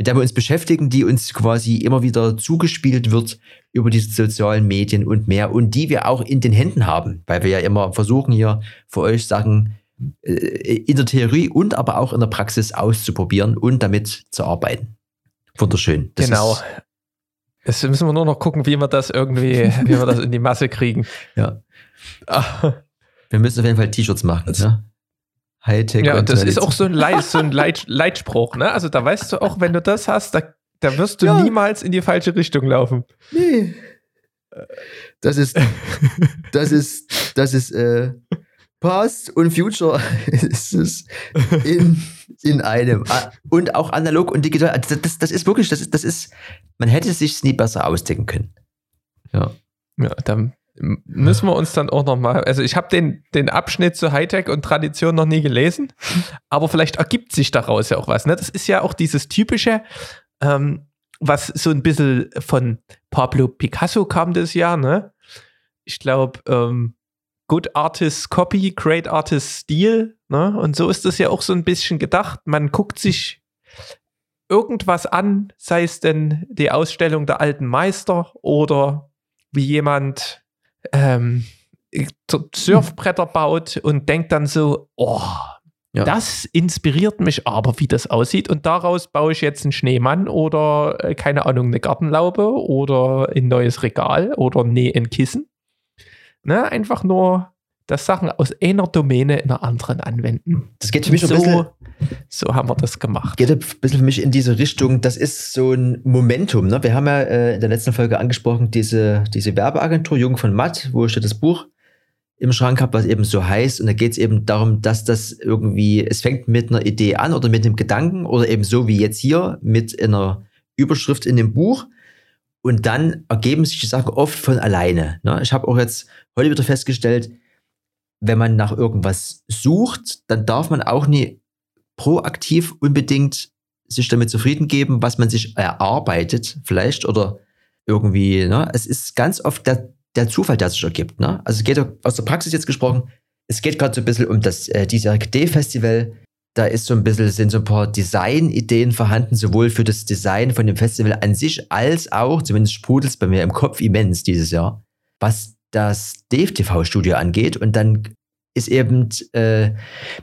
der wir uns beschäftigen, die uns quasi immer wieder zugespielt wird über die sozialen Medien und mehr. Und die wir auch in den Händen haben, weil wir ja immer versuchen, hier für euch Sachen äh, in der Theorie und aber auch in der Praxis auszuprobieren und damit zu arbeiten. Wunderschön. Das genau. Ist, Jetzt müssen wir nur noch gucken, wie wir das irgendwie, wie wir das in die Masse kriegen. <laughs> ja. Wir müssen auf jeden Fall T-Shirts machen. Ne? Hightech Ja, und das ist auch so ein, Leit, so ein Leit, <laughs> Leitspruch, ne? Also da weißt du auch, wenn du das hast, da, da wirst du Ja. niemals in die falsche Richtung laufen. Nee. Das ist, das ist, das ist, äh, Past und Future <laughs> ist es in, in einem. Ah, Und auch analog und digital. Also Das, das ist wirklich, das ist, das ist, man hätte es sich nie besser ausdenken können. Ja. Ja, dann müssen wir uns dann auch noch mal, also ich habe den, den Abschnitt zu Hightech und Tradition noch nie gelesen, aber vielleicht ergibt sich daraus ja auch was. Ne? Das ist ja auch dieses typische, ähm, was so ein bisschen von Pablo Picasso kam das Jahr, ne? Ich glaube, ähm, Good Artist Copy, Great Artist Stil, ne? Und so ist das ja auch so ein bisschen gedacht. Man guckt sich irgendwas an, sei es denn die Ausstellung der alten Meister oder wie jemand ähm, Surfbretter baut und denkt dann so, oh, Ja. das inspiriert mich aber, wie das aussieht. Und daraus baue ich jetzt einen Schneemann oder, äh, keine Ahnung, eine Gartenlaube oder ein neues Regal oder nähe ein Kissen. Ne? Einfach nur, dass Sachen aus einer Domäne in einer anderen anwenden. Das geht für mich so ein bisschen, So, haben wir das gemacht. geht ein bisschen für mich in diese Richtung. Das ist so ein Momentum. Ne? Wir haben ja äh, in der letzten Folge angesprochen, diese, diese Werbeagentur Jung von Matt, wo ich das Buch im Schrank habe, was eben so heißt. Und da geht es eben darum, dass das irgendwie, es fängt mit einer Idee an oder mit einem Gedanken oder eben so wie jetzt hier mit einer Überschrift in dem Buch. Und dann ergeben sich die Sachen oft von alleine. Ne? Ich habe auch jetzt heute wieder festgestellt, wenn man nach irgendwas sucht, dann darf man auch nie proaktiv unbedingt sich damit zufrieden geben, was man sich erarbeitet, vielleicht oder irgendwie. Ne? Es ist ganz oft der, der Zufall, der sich ergibt. Ne? Also es geht aus der Praxis jetzt gesprochen. Es geht gerade so ein bisschen um das äh, diesjährige D-Festival. Da ist so ein bisschen, sind so ein paar Design-Ideen vorhanden, sowohl für das Design von dem Festival an sich, als auch, zumindest sprudelt es bei mir im Kopf immens dieses Jahr, was das Dave-TV-Studio angeht. Und dann ist eben äh,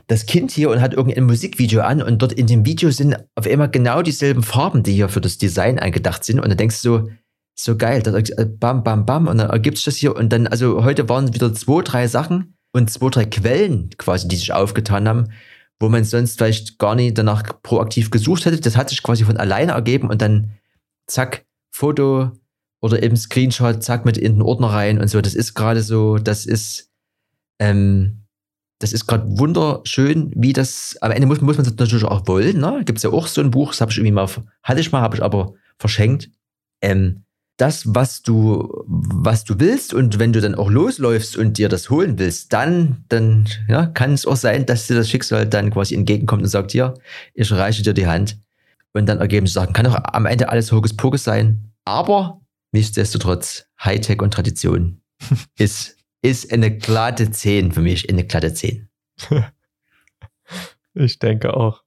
das Kind hier und hat irgendein Musikvideo an und dort in dem Video sind auf einmal genau dieselben Farben, die hier für das Design angedacht sind. Und dann denkst du so, so geil, das, äh, bam, bam, bam, und dann ergibt sich das hier. Und dann, also heute waren wieder zwei, drei Sachen und zwei, drei Quellen quasi, die sich aufgetan haben, wo man sonst vielleicht gar nicht danach proaktiv gesucht hätte. Das hat sich quasi von alleine ergeben und dann zack, Foto oder eben Screenshot, zack, mit in den Ordner rein und so. Das ist gerade so, das ist, ähm, das ist gerade wunderschön, wie das, am Ende muss, muss man das natürlich auch wollen, ne? Gibt es ja auch so ein Buch, das habe ich irgendwie mal, hatte ich mal, habe ich aber verschenkt. Ähm, das, was du, was du willst und wenn du dann auch losläufst und dir das holen willst, dann, dann ja, kann es auch sein, dass dir das Schicksal dann quasi entgegenkommt und sagt, hier, ich reiche dir die Hand. Und dann ergeben sich Sachen. Kann auch am Ende alles Hokuspokus sein, aber nichtsdestotrotz, Hightech und Tradition <laughs> ist, ist eine glatte 10 für mich, eine glatte 10. <laughs> Ich denke auch.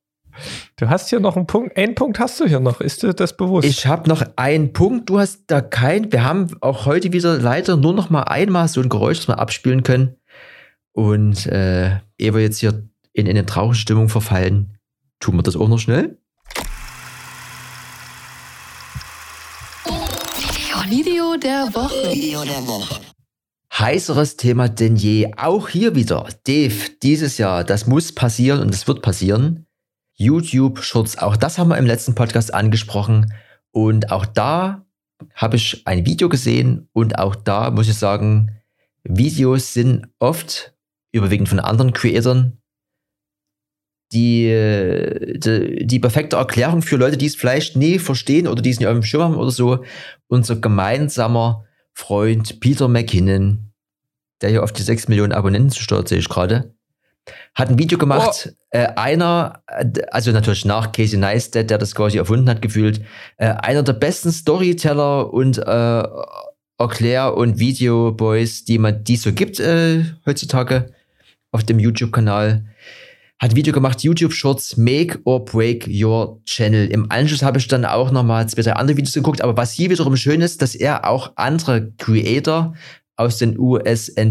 Du hast hier noch einen Punkt, einen Punkt hast du hier noch. Ist dir das bewusst? Ich habe noch einen Punkt, du hast da keinen. Wir haben auch heute wieder leider nur noch mal einmal so ein Geräusch, das wir abspielen können. Und äh, ehe wir jetzt hier in eine traurige Stimmung verfallen, tun wir das auch noch schnell. Video der Woche. Heißeres Thema denn je. Auch hier wieder. Dave, dieses Jahr, das muss passieren und es wird passieren. YouTube-Shorts, auch das haben wir im letzten Podcast angesprochen. Und auch da habe ich ein Video gesehen und auch da muss ich sagen, Videos sind oft überwiegend von anderen Creatoren die, die, die perfekte Erklärung für Leute, die es vielleicht nie verstehen oder die es nicht auf dem Schirm haben oder so. Unser gemeinsamer Freund Peter McKinnon, der hier auf die 6 Millionen Abonnenten steuert, sehe ich gerade, hat ein Video gemacht. Oh. Äh, einer, also natürlich nach Casey Neistat, der das quasi erfunden hat, gefühlt, äh, einer der besten Storyteller und äh, Erklär- und Video-Boys, die man die so gibt äh, heutzutage auf dem YouTube-Kanal hat Video gemacht, YouTube Shorts, Make or Break Your Channel. Im Anschluss habe ich dann auch nochmal zwei, drei andere Videos geguckt, aber was hier wiederum schön ist, dass er auch andere Creator aus den USA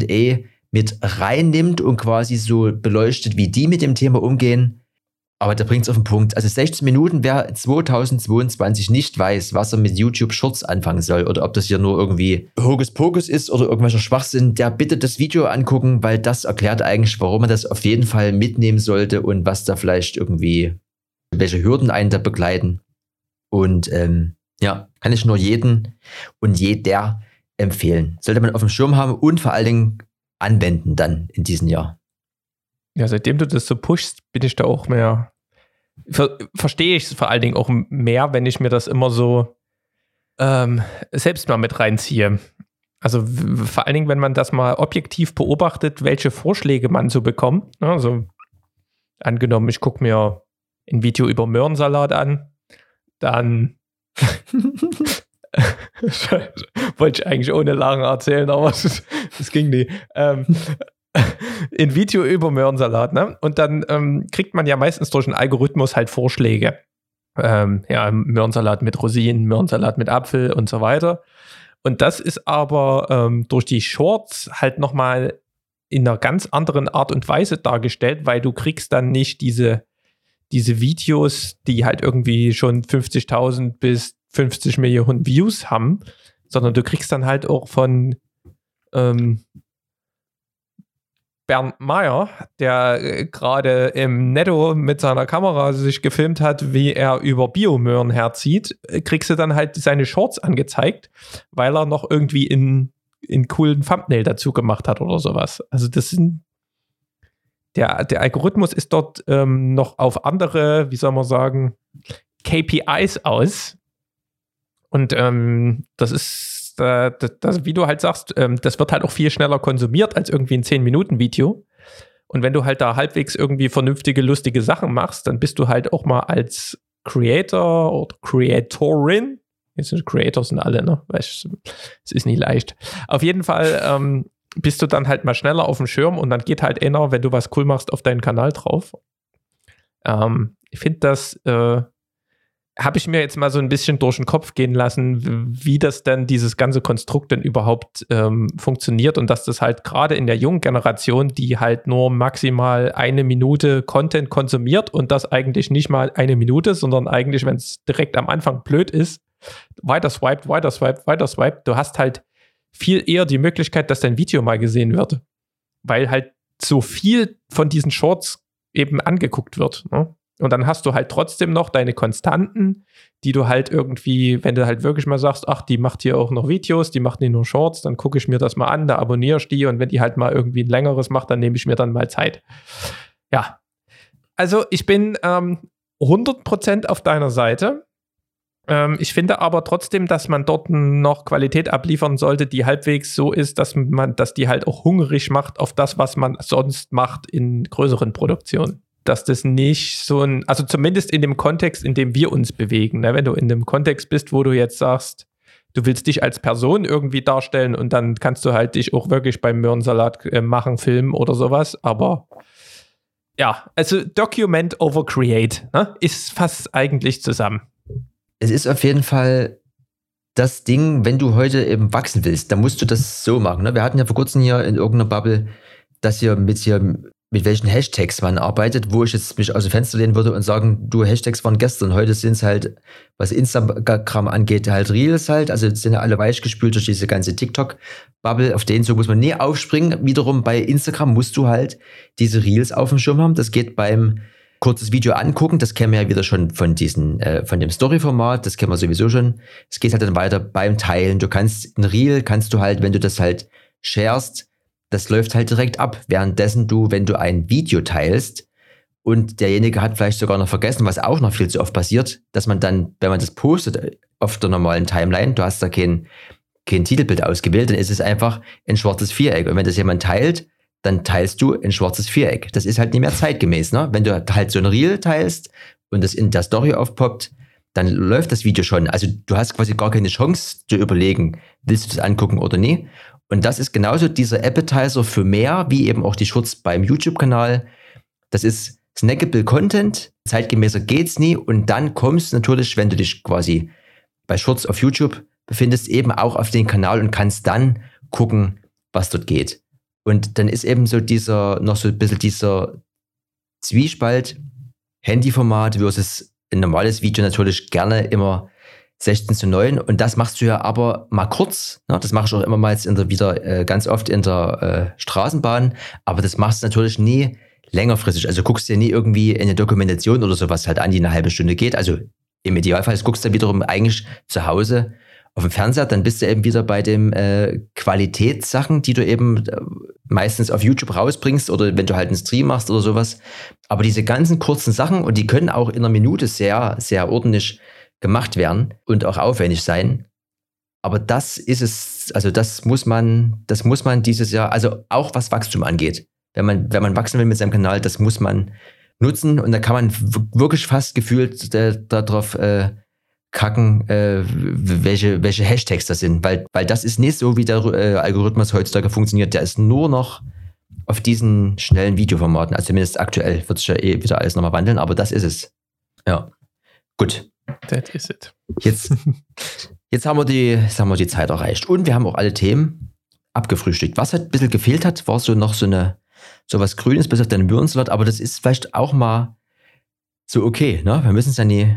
mit reinnimmt und quasi so beleuchtet, wie die mit dem Thema umgehen. Aber der bringt es auf den Punkt. Also 16 Minuten, wer 2022 nicht weiß, was er mit YouTube Shorts anfangen soll oder ob das hier nur irgendwie Hokuspokus ist oder irgendwelcher Schwachsinn, der bitte das Video angucken, weil das erklärt eigentlich, warum man das auf jeden Fall mitnehmen sollte und was da vielleicht irgendwie, welche Hürden einen da begleiten. Und ähm, ja, kann ich nur jeden und jeder empfehlen. Sollte man auf dem Schirm haben und vor allen Dingen anwenden dann in diesem Jahr. Ja, seitdem du das so pushst, bin ich da auch mehr. Ver verstehe ich es vor allen Dingen auch mehr, wenn ich mir das immer so ähm, selbst mal mit reinziehe. Also vor allen Dingen, wenn man das mal objektiv beobachtet, welche Vorschläge man so bekommt. Also angenommen, ich gucke mir ein Video über Möhrensalat an, dann <laughs> <laughs> wollte ich eigentlich ohne Lachen erzählen, aber <laughs> es, ging nie. Ähm, <laughs> in Video über Möhrensalat, ne? Und dann ähm, kriegt man ja meistens durch einen Algorithmus halt Vorschläge. Ähm, ja, Möhrensalat mit Rosinen, Möhrensalat mit Apfel und so weiter. Und das ist aber ähm, durch die Shorts halt nochmal in einer ganz anderen Art und Weise dargestellt, weil du kriegst dann nicht diese, diese Videos, die halt irgendwie schon 50.000 bis 50 Millionen Views haben, sondern du kriegst dann halt auch von ähm, Bernd Meyer, der äh, gerade im Netto mit seiner Kamera sich gefilmt hat, wie er über Biomöhren herzieht, äh, kriegst du dann halt seine Shorts angezeigt, weil er noch irgendwie in, in coolen Thumbnail dazu gemacht hat oder sowas. Also das sind der, der Algorithmus ist dort ähm, noch auf andere, wie soll man sagen, KPIs aus. Und ähm, das ist äh, das, wie du halt sagst, ähm, das wird halt auch viel schneller konsumiert als irgendwie ein 10-Minuten-Video. Und wenn du halt da halbwegs irgendwie vernünftige, lustige Sachen machst, dann bist du halt auch mal als Creator oder Creatorin, jetzt sind Creators sind alle, ne? Es ist nicht leicht. Auf jeden Fall ähm, bist du dann halt mal schneller auf dem Schirm und dann geht halt einer, wenn du was cool machst, auf deinen Kanal drauf. Ähm, ich finde das äh, habe ich mir jetzt mal so ein bisschen durch den Kopf gehen lassen, wie das denn dieses ganze Konstrukt denn überhaupt ähm, funktioniert und dass das halt gerade in der jungen Generation, die halt nur maximal eine Minute Content konsumiert und das eigentlich nicht mal eine Minute, sondern eigentlich, wenn es direkt am Anfang blöd ist, weiter swiped, weiter swiped, weiter swiped, du hast halt viel eher die Möglichkeit, dass dein Video mal gesehen wird, weil halt so viel von diesen Shorts eben angeguckt wird. Ne? Und dann hast du halt trotzdem noch deine Konstanten, die du halt irgendwie, wenn du halt wirklich mal sagst, ach, die macht hier auch noch Videos, die macht nicht nur Shorts, dann gucke ich mir das mal an, da abonniere ich die und wenn die halt mal irgendwie ein längeres macht, dann nehme ich mir dann mal Zeit. Ja. Also ich bin ähm, 100% auf deiner Seite. Ähm, ich finde aber trotzdem, dass man dort noch Qualität abliefern sollte, die halbwegs so ist, dass man, dass die halt auch hungrig macht auf das, was man sonst macht in größeren Produktionen dass das nicht so ein, also zumindest in dem Kontext, in dem wir uns bewegen, ne? wenn du in dem Kontext bist, wo du jetzt sagst, du willst dich als Person irgendwie darstellen und dann kannst du halt dich auch wirklich beim Möhrensalat äh, machen, filmen oder sowas, aber ja, also Document over Create ne? ist fast eigentlich zusammen. Es ist auf jeden Fall das Ding, wenn du heute eben wachsen willst, dann musst du das so machen. Ne? Wir hatten ja vor kurzem hier in irgendeiner Bubble, dass ihr mit hier mit welchen Hashtags man arbeitet, wo ich jetzt mich aus dem Fenster lehnen würde und sagen, du, Hashtags waren gestern, heute sind es halt, was Instagram angeht, halt Reels halt, also sind ja alle weichgespült durch diese ganze TikTok-Bubble, auf den so muss man nie aufspringen. Wiederum bei Instagram musst du halt diese Reels auf dem Schirm haben. Das geht beim kurzes Video angucken, das kennen wir ja wieder schon von diesen, äh, von dem Story-Format, das kennen wir sowieso schon. Es geht halt dann weiter beim Teilen. Du kannst ein Reel, kannst du halt, wenn du das halt sharest, das läuft halt direkt ab. Währenddessen du, wenn du ein Video teilst und derjenige hat vielleicht sogar noch vergessen, was auch noch viel zu oft passiert, dass man dann, wenn man das postet auf der normalen Timeline, du hast da kein, kein Titelbild ausgewählt, dann ist es einfach ein schwarzes Viereck. Und wenn das jemand teilt, dann teilst du ein schwarzes Viereck. Das ist halt nicht mehr zeitgemäß. Ne? Wenn du halt so ein Reel teilst und das in der Story aufpoppt, dann läuft das Video schon. Also du hast quasi gar keine Chance zu überlegen, willst du das angucken oder nie. Und das ist genauso dieser Appetizer für mehr, wie eben auch die Shorts beim YouTube-Kanal. Das ist snackable Content, zeitgemäßer geht's nie. Und dann kommst du natürlich, wenn du dich quasi bei Shorts auf YouTube befindest, eben auch auf den Kanal und kannst dann gucken, was dort geht. Und dann ist eben so dieser, noch so ein bisschen dieser Zwiespalt, Handyformat versus ein normales Video natürlich gerne immer 16 zu 9 und das machst du ja aber mal kurz. Ne? Das mache ich auch immer mal in der, wieder äh, ganz oft in der äh, Straßenbahn, aber das machst du natürlich nie längerfristig. Also guckst dir nie irgendwie eine Dokumentation oder sowas halt an, die eine halbe Stunde geht. Also im Idealfall guckst du wiederum eigentlich zu Hause auf dem Fernseher, dann bist du eben wieder bei den äh, Qualitätssachen, die du eben äh, meistens auf YouTube rausbringst oder wenn du halt einen Stream machst oder sowas. Aber diese ganzen kurzen Sachen und die können auch in einer Minute sehr, sehr ordentlich gemacht werden und auch aufwendig sein. Aber das ist es, also das muss man, das muss man dieses Jahr, also auch was Wachstum angeht. Wenn man, wenn man wachsen will mit seinem Kanal, das muss man nutzen und da kann man wirklich fast gefühlt äh, darauf äh, kacken, äh, welche, welche Hashtags das sind, weil, weil das ist nicht so, wie der äh, Algorithmus heutzutage funktioniert. Der ist nur noch auf diesen schnellen Videoformaten, also zumindest aktuell wird sich ja eh wieder alles nochmal wandeln, aber das ist es. Ja. Gut. That is it. Jetzt, jetzt, haben wir die, jetzt haben wir die Zeit erreicht. Und wir haben auch alle Themen abgefrühstückt. Was halt ein bisschen gefehlt hat, war so noch so eine, so was Grünes bis auf deinen Möhrensalat, aber das ist vielleicht auch mal so okay, ne? Wir müssen es ja nie.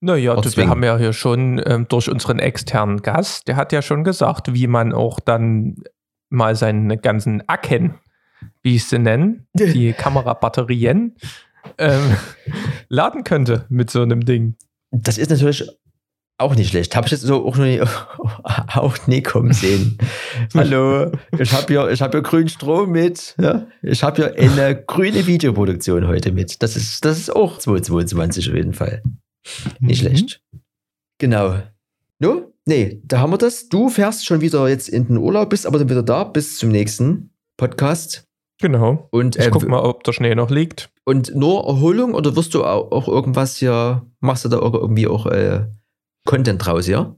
Naja, das, wir haben ja hier schon ähm, durch unseren externen Gast, der hat ja schon gesagt, wie man auch dann mal seine ganzen Acken, wie ich sie nenne, <laughs> die Kamerabatterien, ähm, laden könnte mit so einem Ding. Das ist natürlich auch nicht schlecht. Habe ich jetzt so auch nie, <laughs> auch nie kommen sehen. <laughs> Hallo, ich habe hier, hab hier grünen Strom mit. Ja? Ich habe hier eine grüne Videoproduktion heute mit. Das ist, das ist auch 2022 auf jeden Fall. Nicht mhm. schlecht. Genau. No? Nee, da haben wir das. Du fährst schon wieder jetzt in den Urlaub, bist aber dann wieder da bis zum nächsten Podcast. Genau. Und ich äh, guck mal, ob der Schnee noch liegt. Und nur Erholung oder wirst du auch, irgendwas hier, machst du da irgendwie auch äh, Content draus, ja?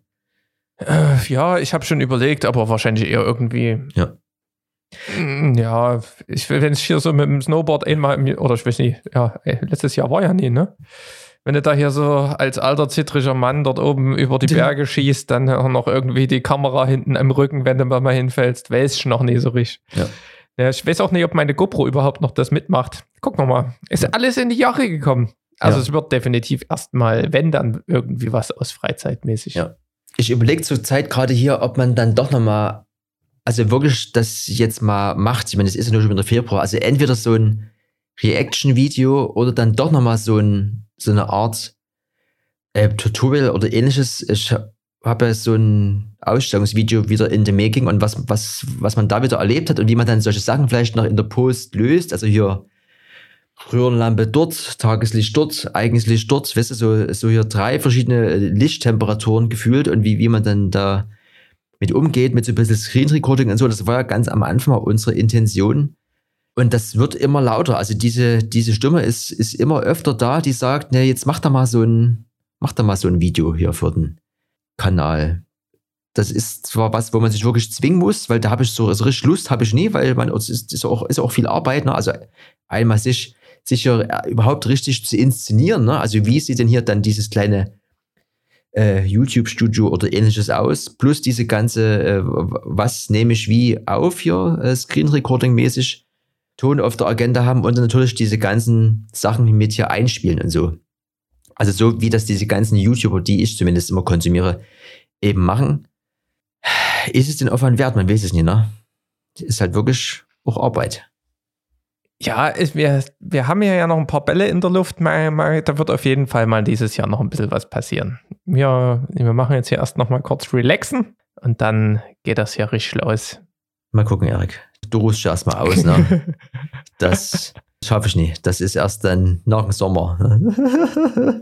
Äh, ja, ich habe schon überlegt, aber wahrscheinlich eher irgendwie. Ja. Mm, ja, ich wenn ich hier so mit dem Snowboard einmal, oder ich weiß nicht, ja, letztes Jahr war ja nie, ne? Wenn du da hier so als alter zittriger Mann dort oben über die Berge schießt, dann noch irgendwie die Kamera hinten am Rücken, wenn du mal hinfällst, weiß ich noch nie so richtig. Ja. Ja, ich weiß auch nicht, ob meine GoPro überhaupt noch das mitmacht. Gucken wir mal. Ist alles in die Jahre gekommen. Also ja. es wird definitiv erstmal, wenn dann irgendwie was aus Freizeitmäßig. Ja. Ich überlege zur Zeit gerade hier, ob man dann doch nochmal, also wirklich das jetzt mal macht. Ich meine, es ist ja nur schon wieder Februar. Also entweder so ein Reaction-Video oder dann doch nochmal so, ein, so eine Art äh, Tutorial oder ähnliches. Ich habe ja so ein Ausstellungsvideo wieder in the making und was, was, was man da wieder erlebt hat und wie man dann solche Sachen vielleicht noch in der Post löst. Also hier Röhrenlampe dort, Tageslicht dort, Eigenslicht dort, weißt du, so, so hier drei verschiedene Lichttemperaturen gefühlt und wie, wie man dann da mit umgeht, mit so ein bisschen Screen Recording und so. Das war ja ganz am Anfang unsere Intention. Und das wird immer lauter. Also diese, diese Stimme ist, ist immer öfter da, die sagt, ne, jetzt mach da mal so ein, mach da mal so ein Video hier für den Kanal das ist zwar was, wo man sich wirklich zwingen muss, weil da habe ich so also richtig Lust, habe ich nie, weil man es ist, ist, auch, ist auch viel Arbeit. Ne? Also einmal sich sicher äh, überhaupt richtig zu inszenieren. Ne? Also wie sieht denn hier dann dieses kleine äh, YouTube-Studio oder ähnliches aus? Plus diese ganze, äh, was nehme ich wie auf hier, äh, Screen Recording-mäßig, Ton auf der Agenda haben und natürlich diese ganzen Sachen mit hier einspielen und so. Also so wie das diese ganzen YouTuber, die ich zumindest immer konsumiere, eben machen. Ist es den Aufwand wert? Man weiß es nicht, ne? Ist halt wirklich auch Arbeit. Ja, ist, wir, wir haben ja noch ein paar Bälle in der Luft. Mal, mal, da wird auf jeden Fall mal dieses Jahr noch ein bisschen was passieren. Wir, wir machen jetzt hier erst noch mal kurz relaxen und dann geht das hier richtig los. Mal gucken, Erik. Du ruhst schon erstmal aus, ne? <laughs> Das schaffe ich nicht. Das ist erst dann nach dem Sommer. <laughs>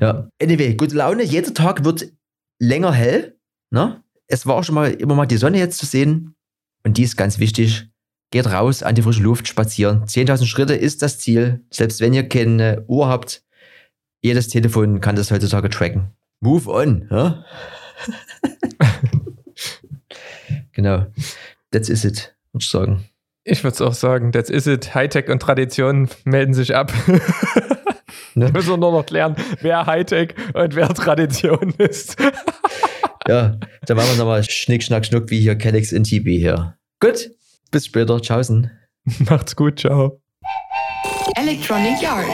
ja. Anyway, gute Laune. Jeder Tag wird länger hell. Ne? Es war auch schon mal immer mal die Sonne jetzt zu sehen. Und die ist ganz wichtig. Geht raus an die frische Luft, spazieren. 10.000 Schritte ist das Ziel. Selbst wenn ihr keine Uhr habt, jedes Telefon kann das heutzutage tracken. Move on. Ja? <laughs> genau. That's is it, würde ich sagen. Ich würde es auch sagen, that's is it. Hightech und Tradition melden sich ab. <laughs> ne? Müssen wir nur noch klären, wer Hightech und wer Tradition ist. ja, dann machen wir nochmal Schnick, Schnack, Schnuck wie hier Kellex in TB hier. Gut, bis später. Tschaußen. <laughs> Macht's gut, ciao. Electronic Yard.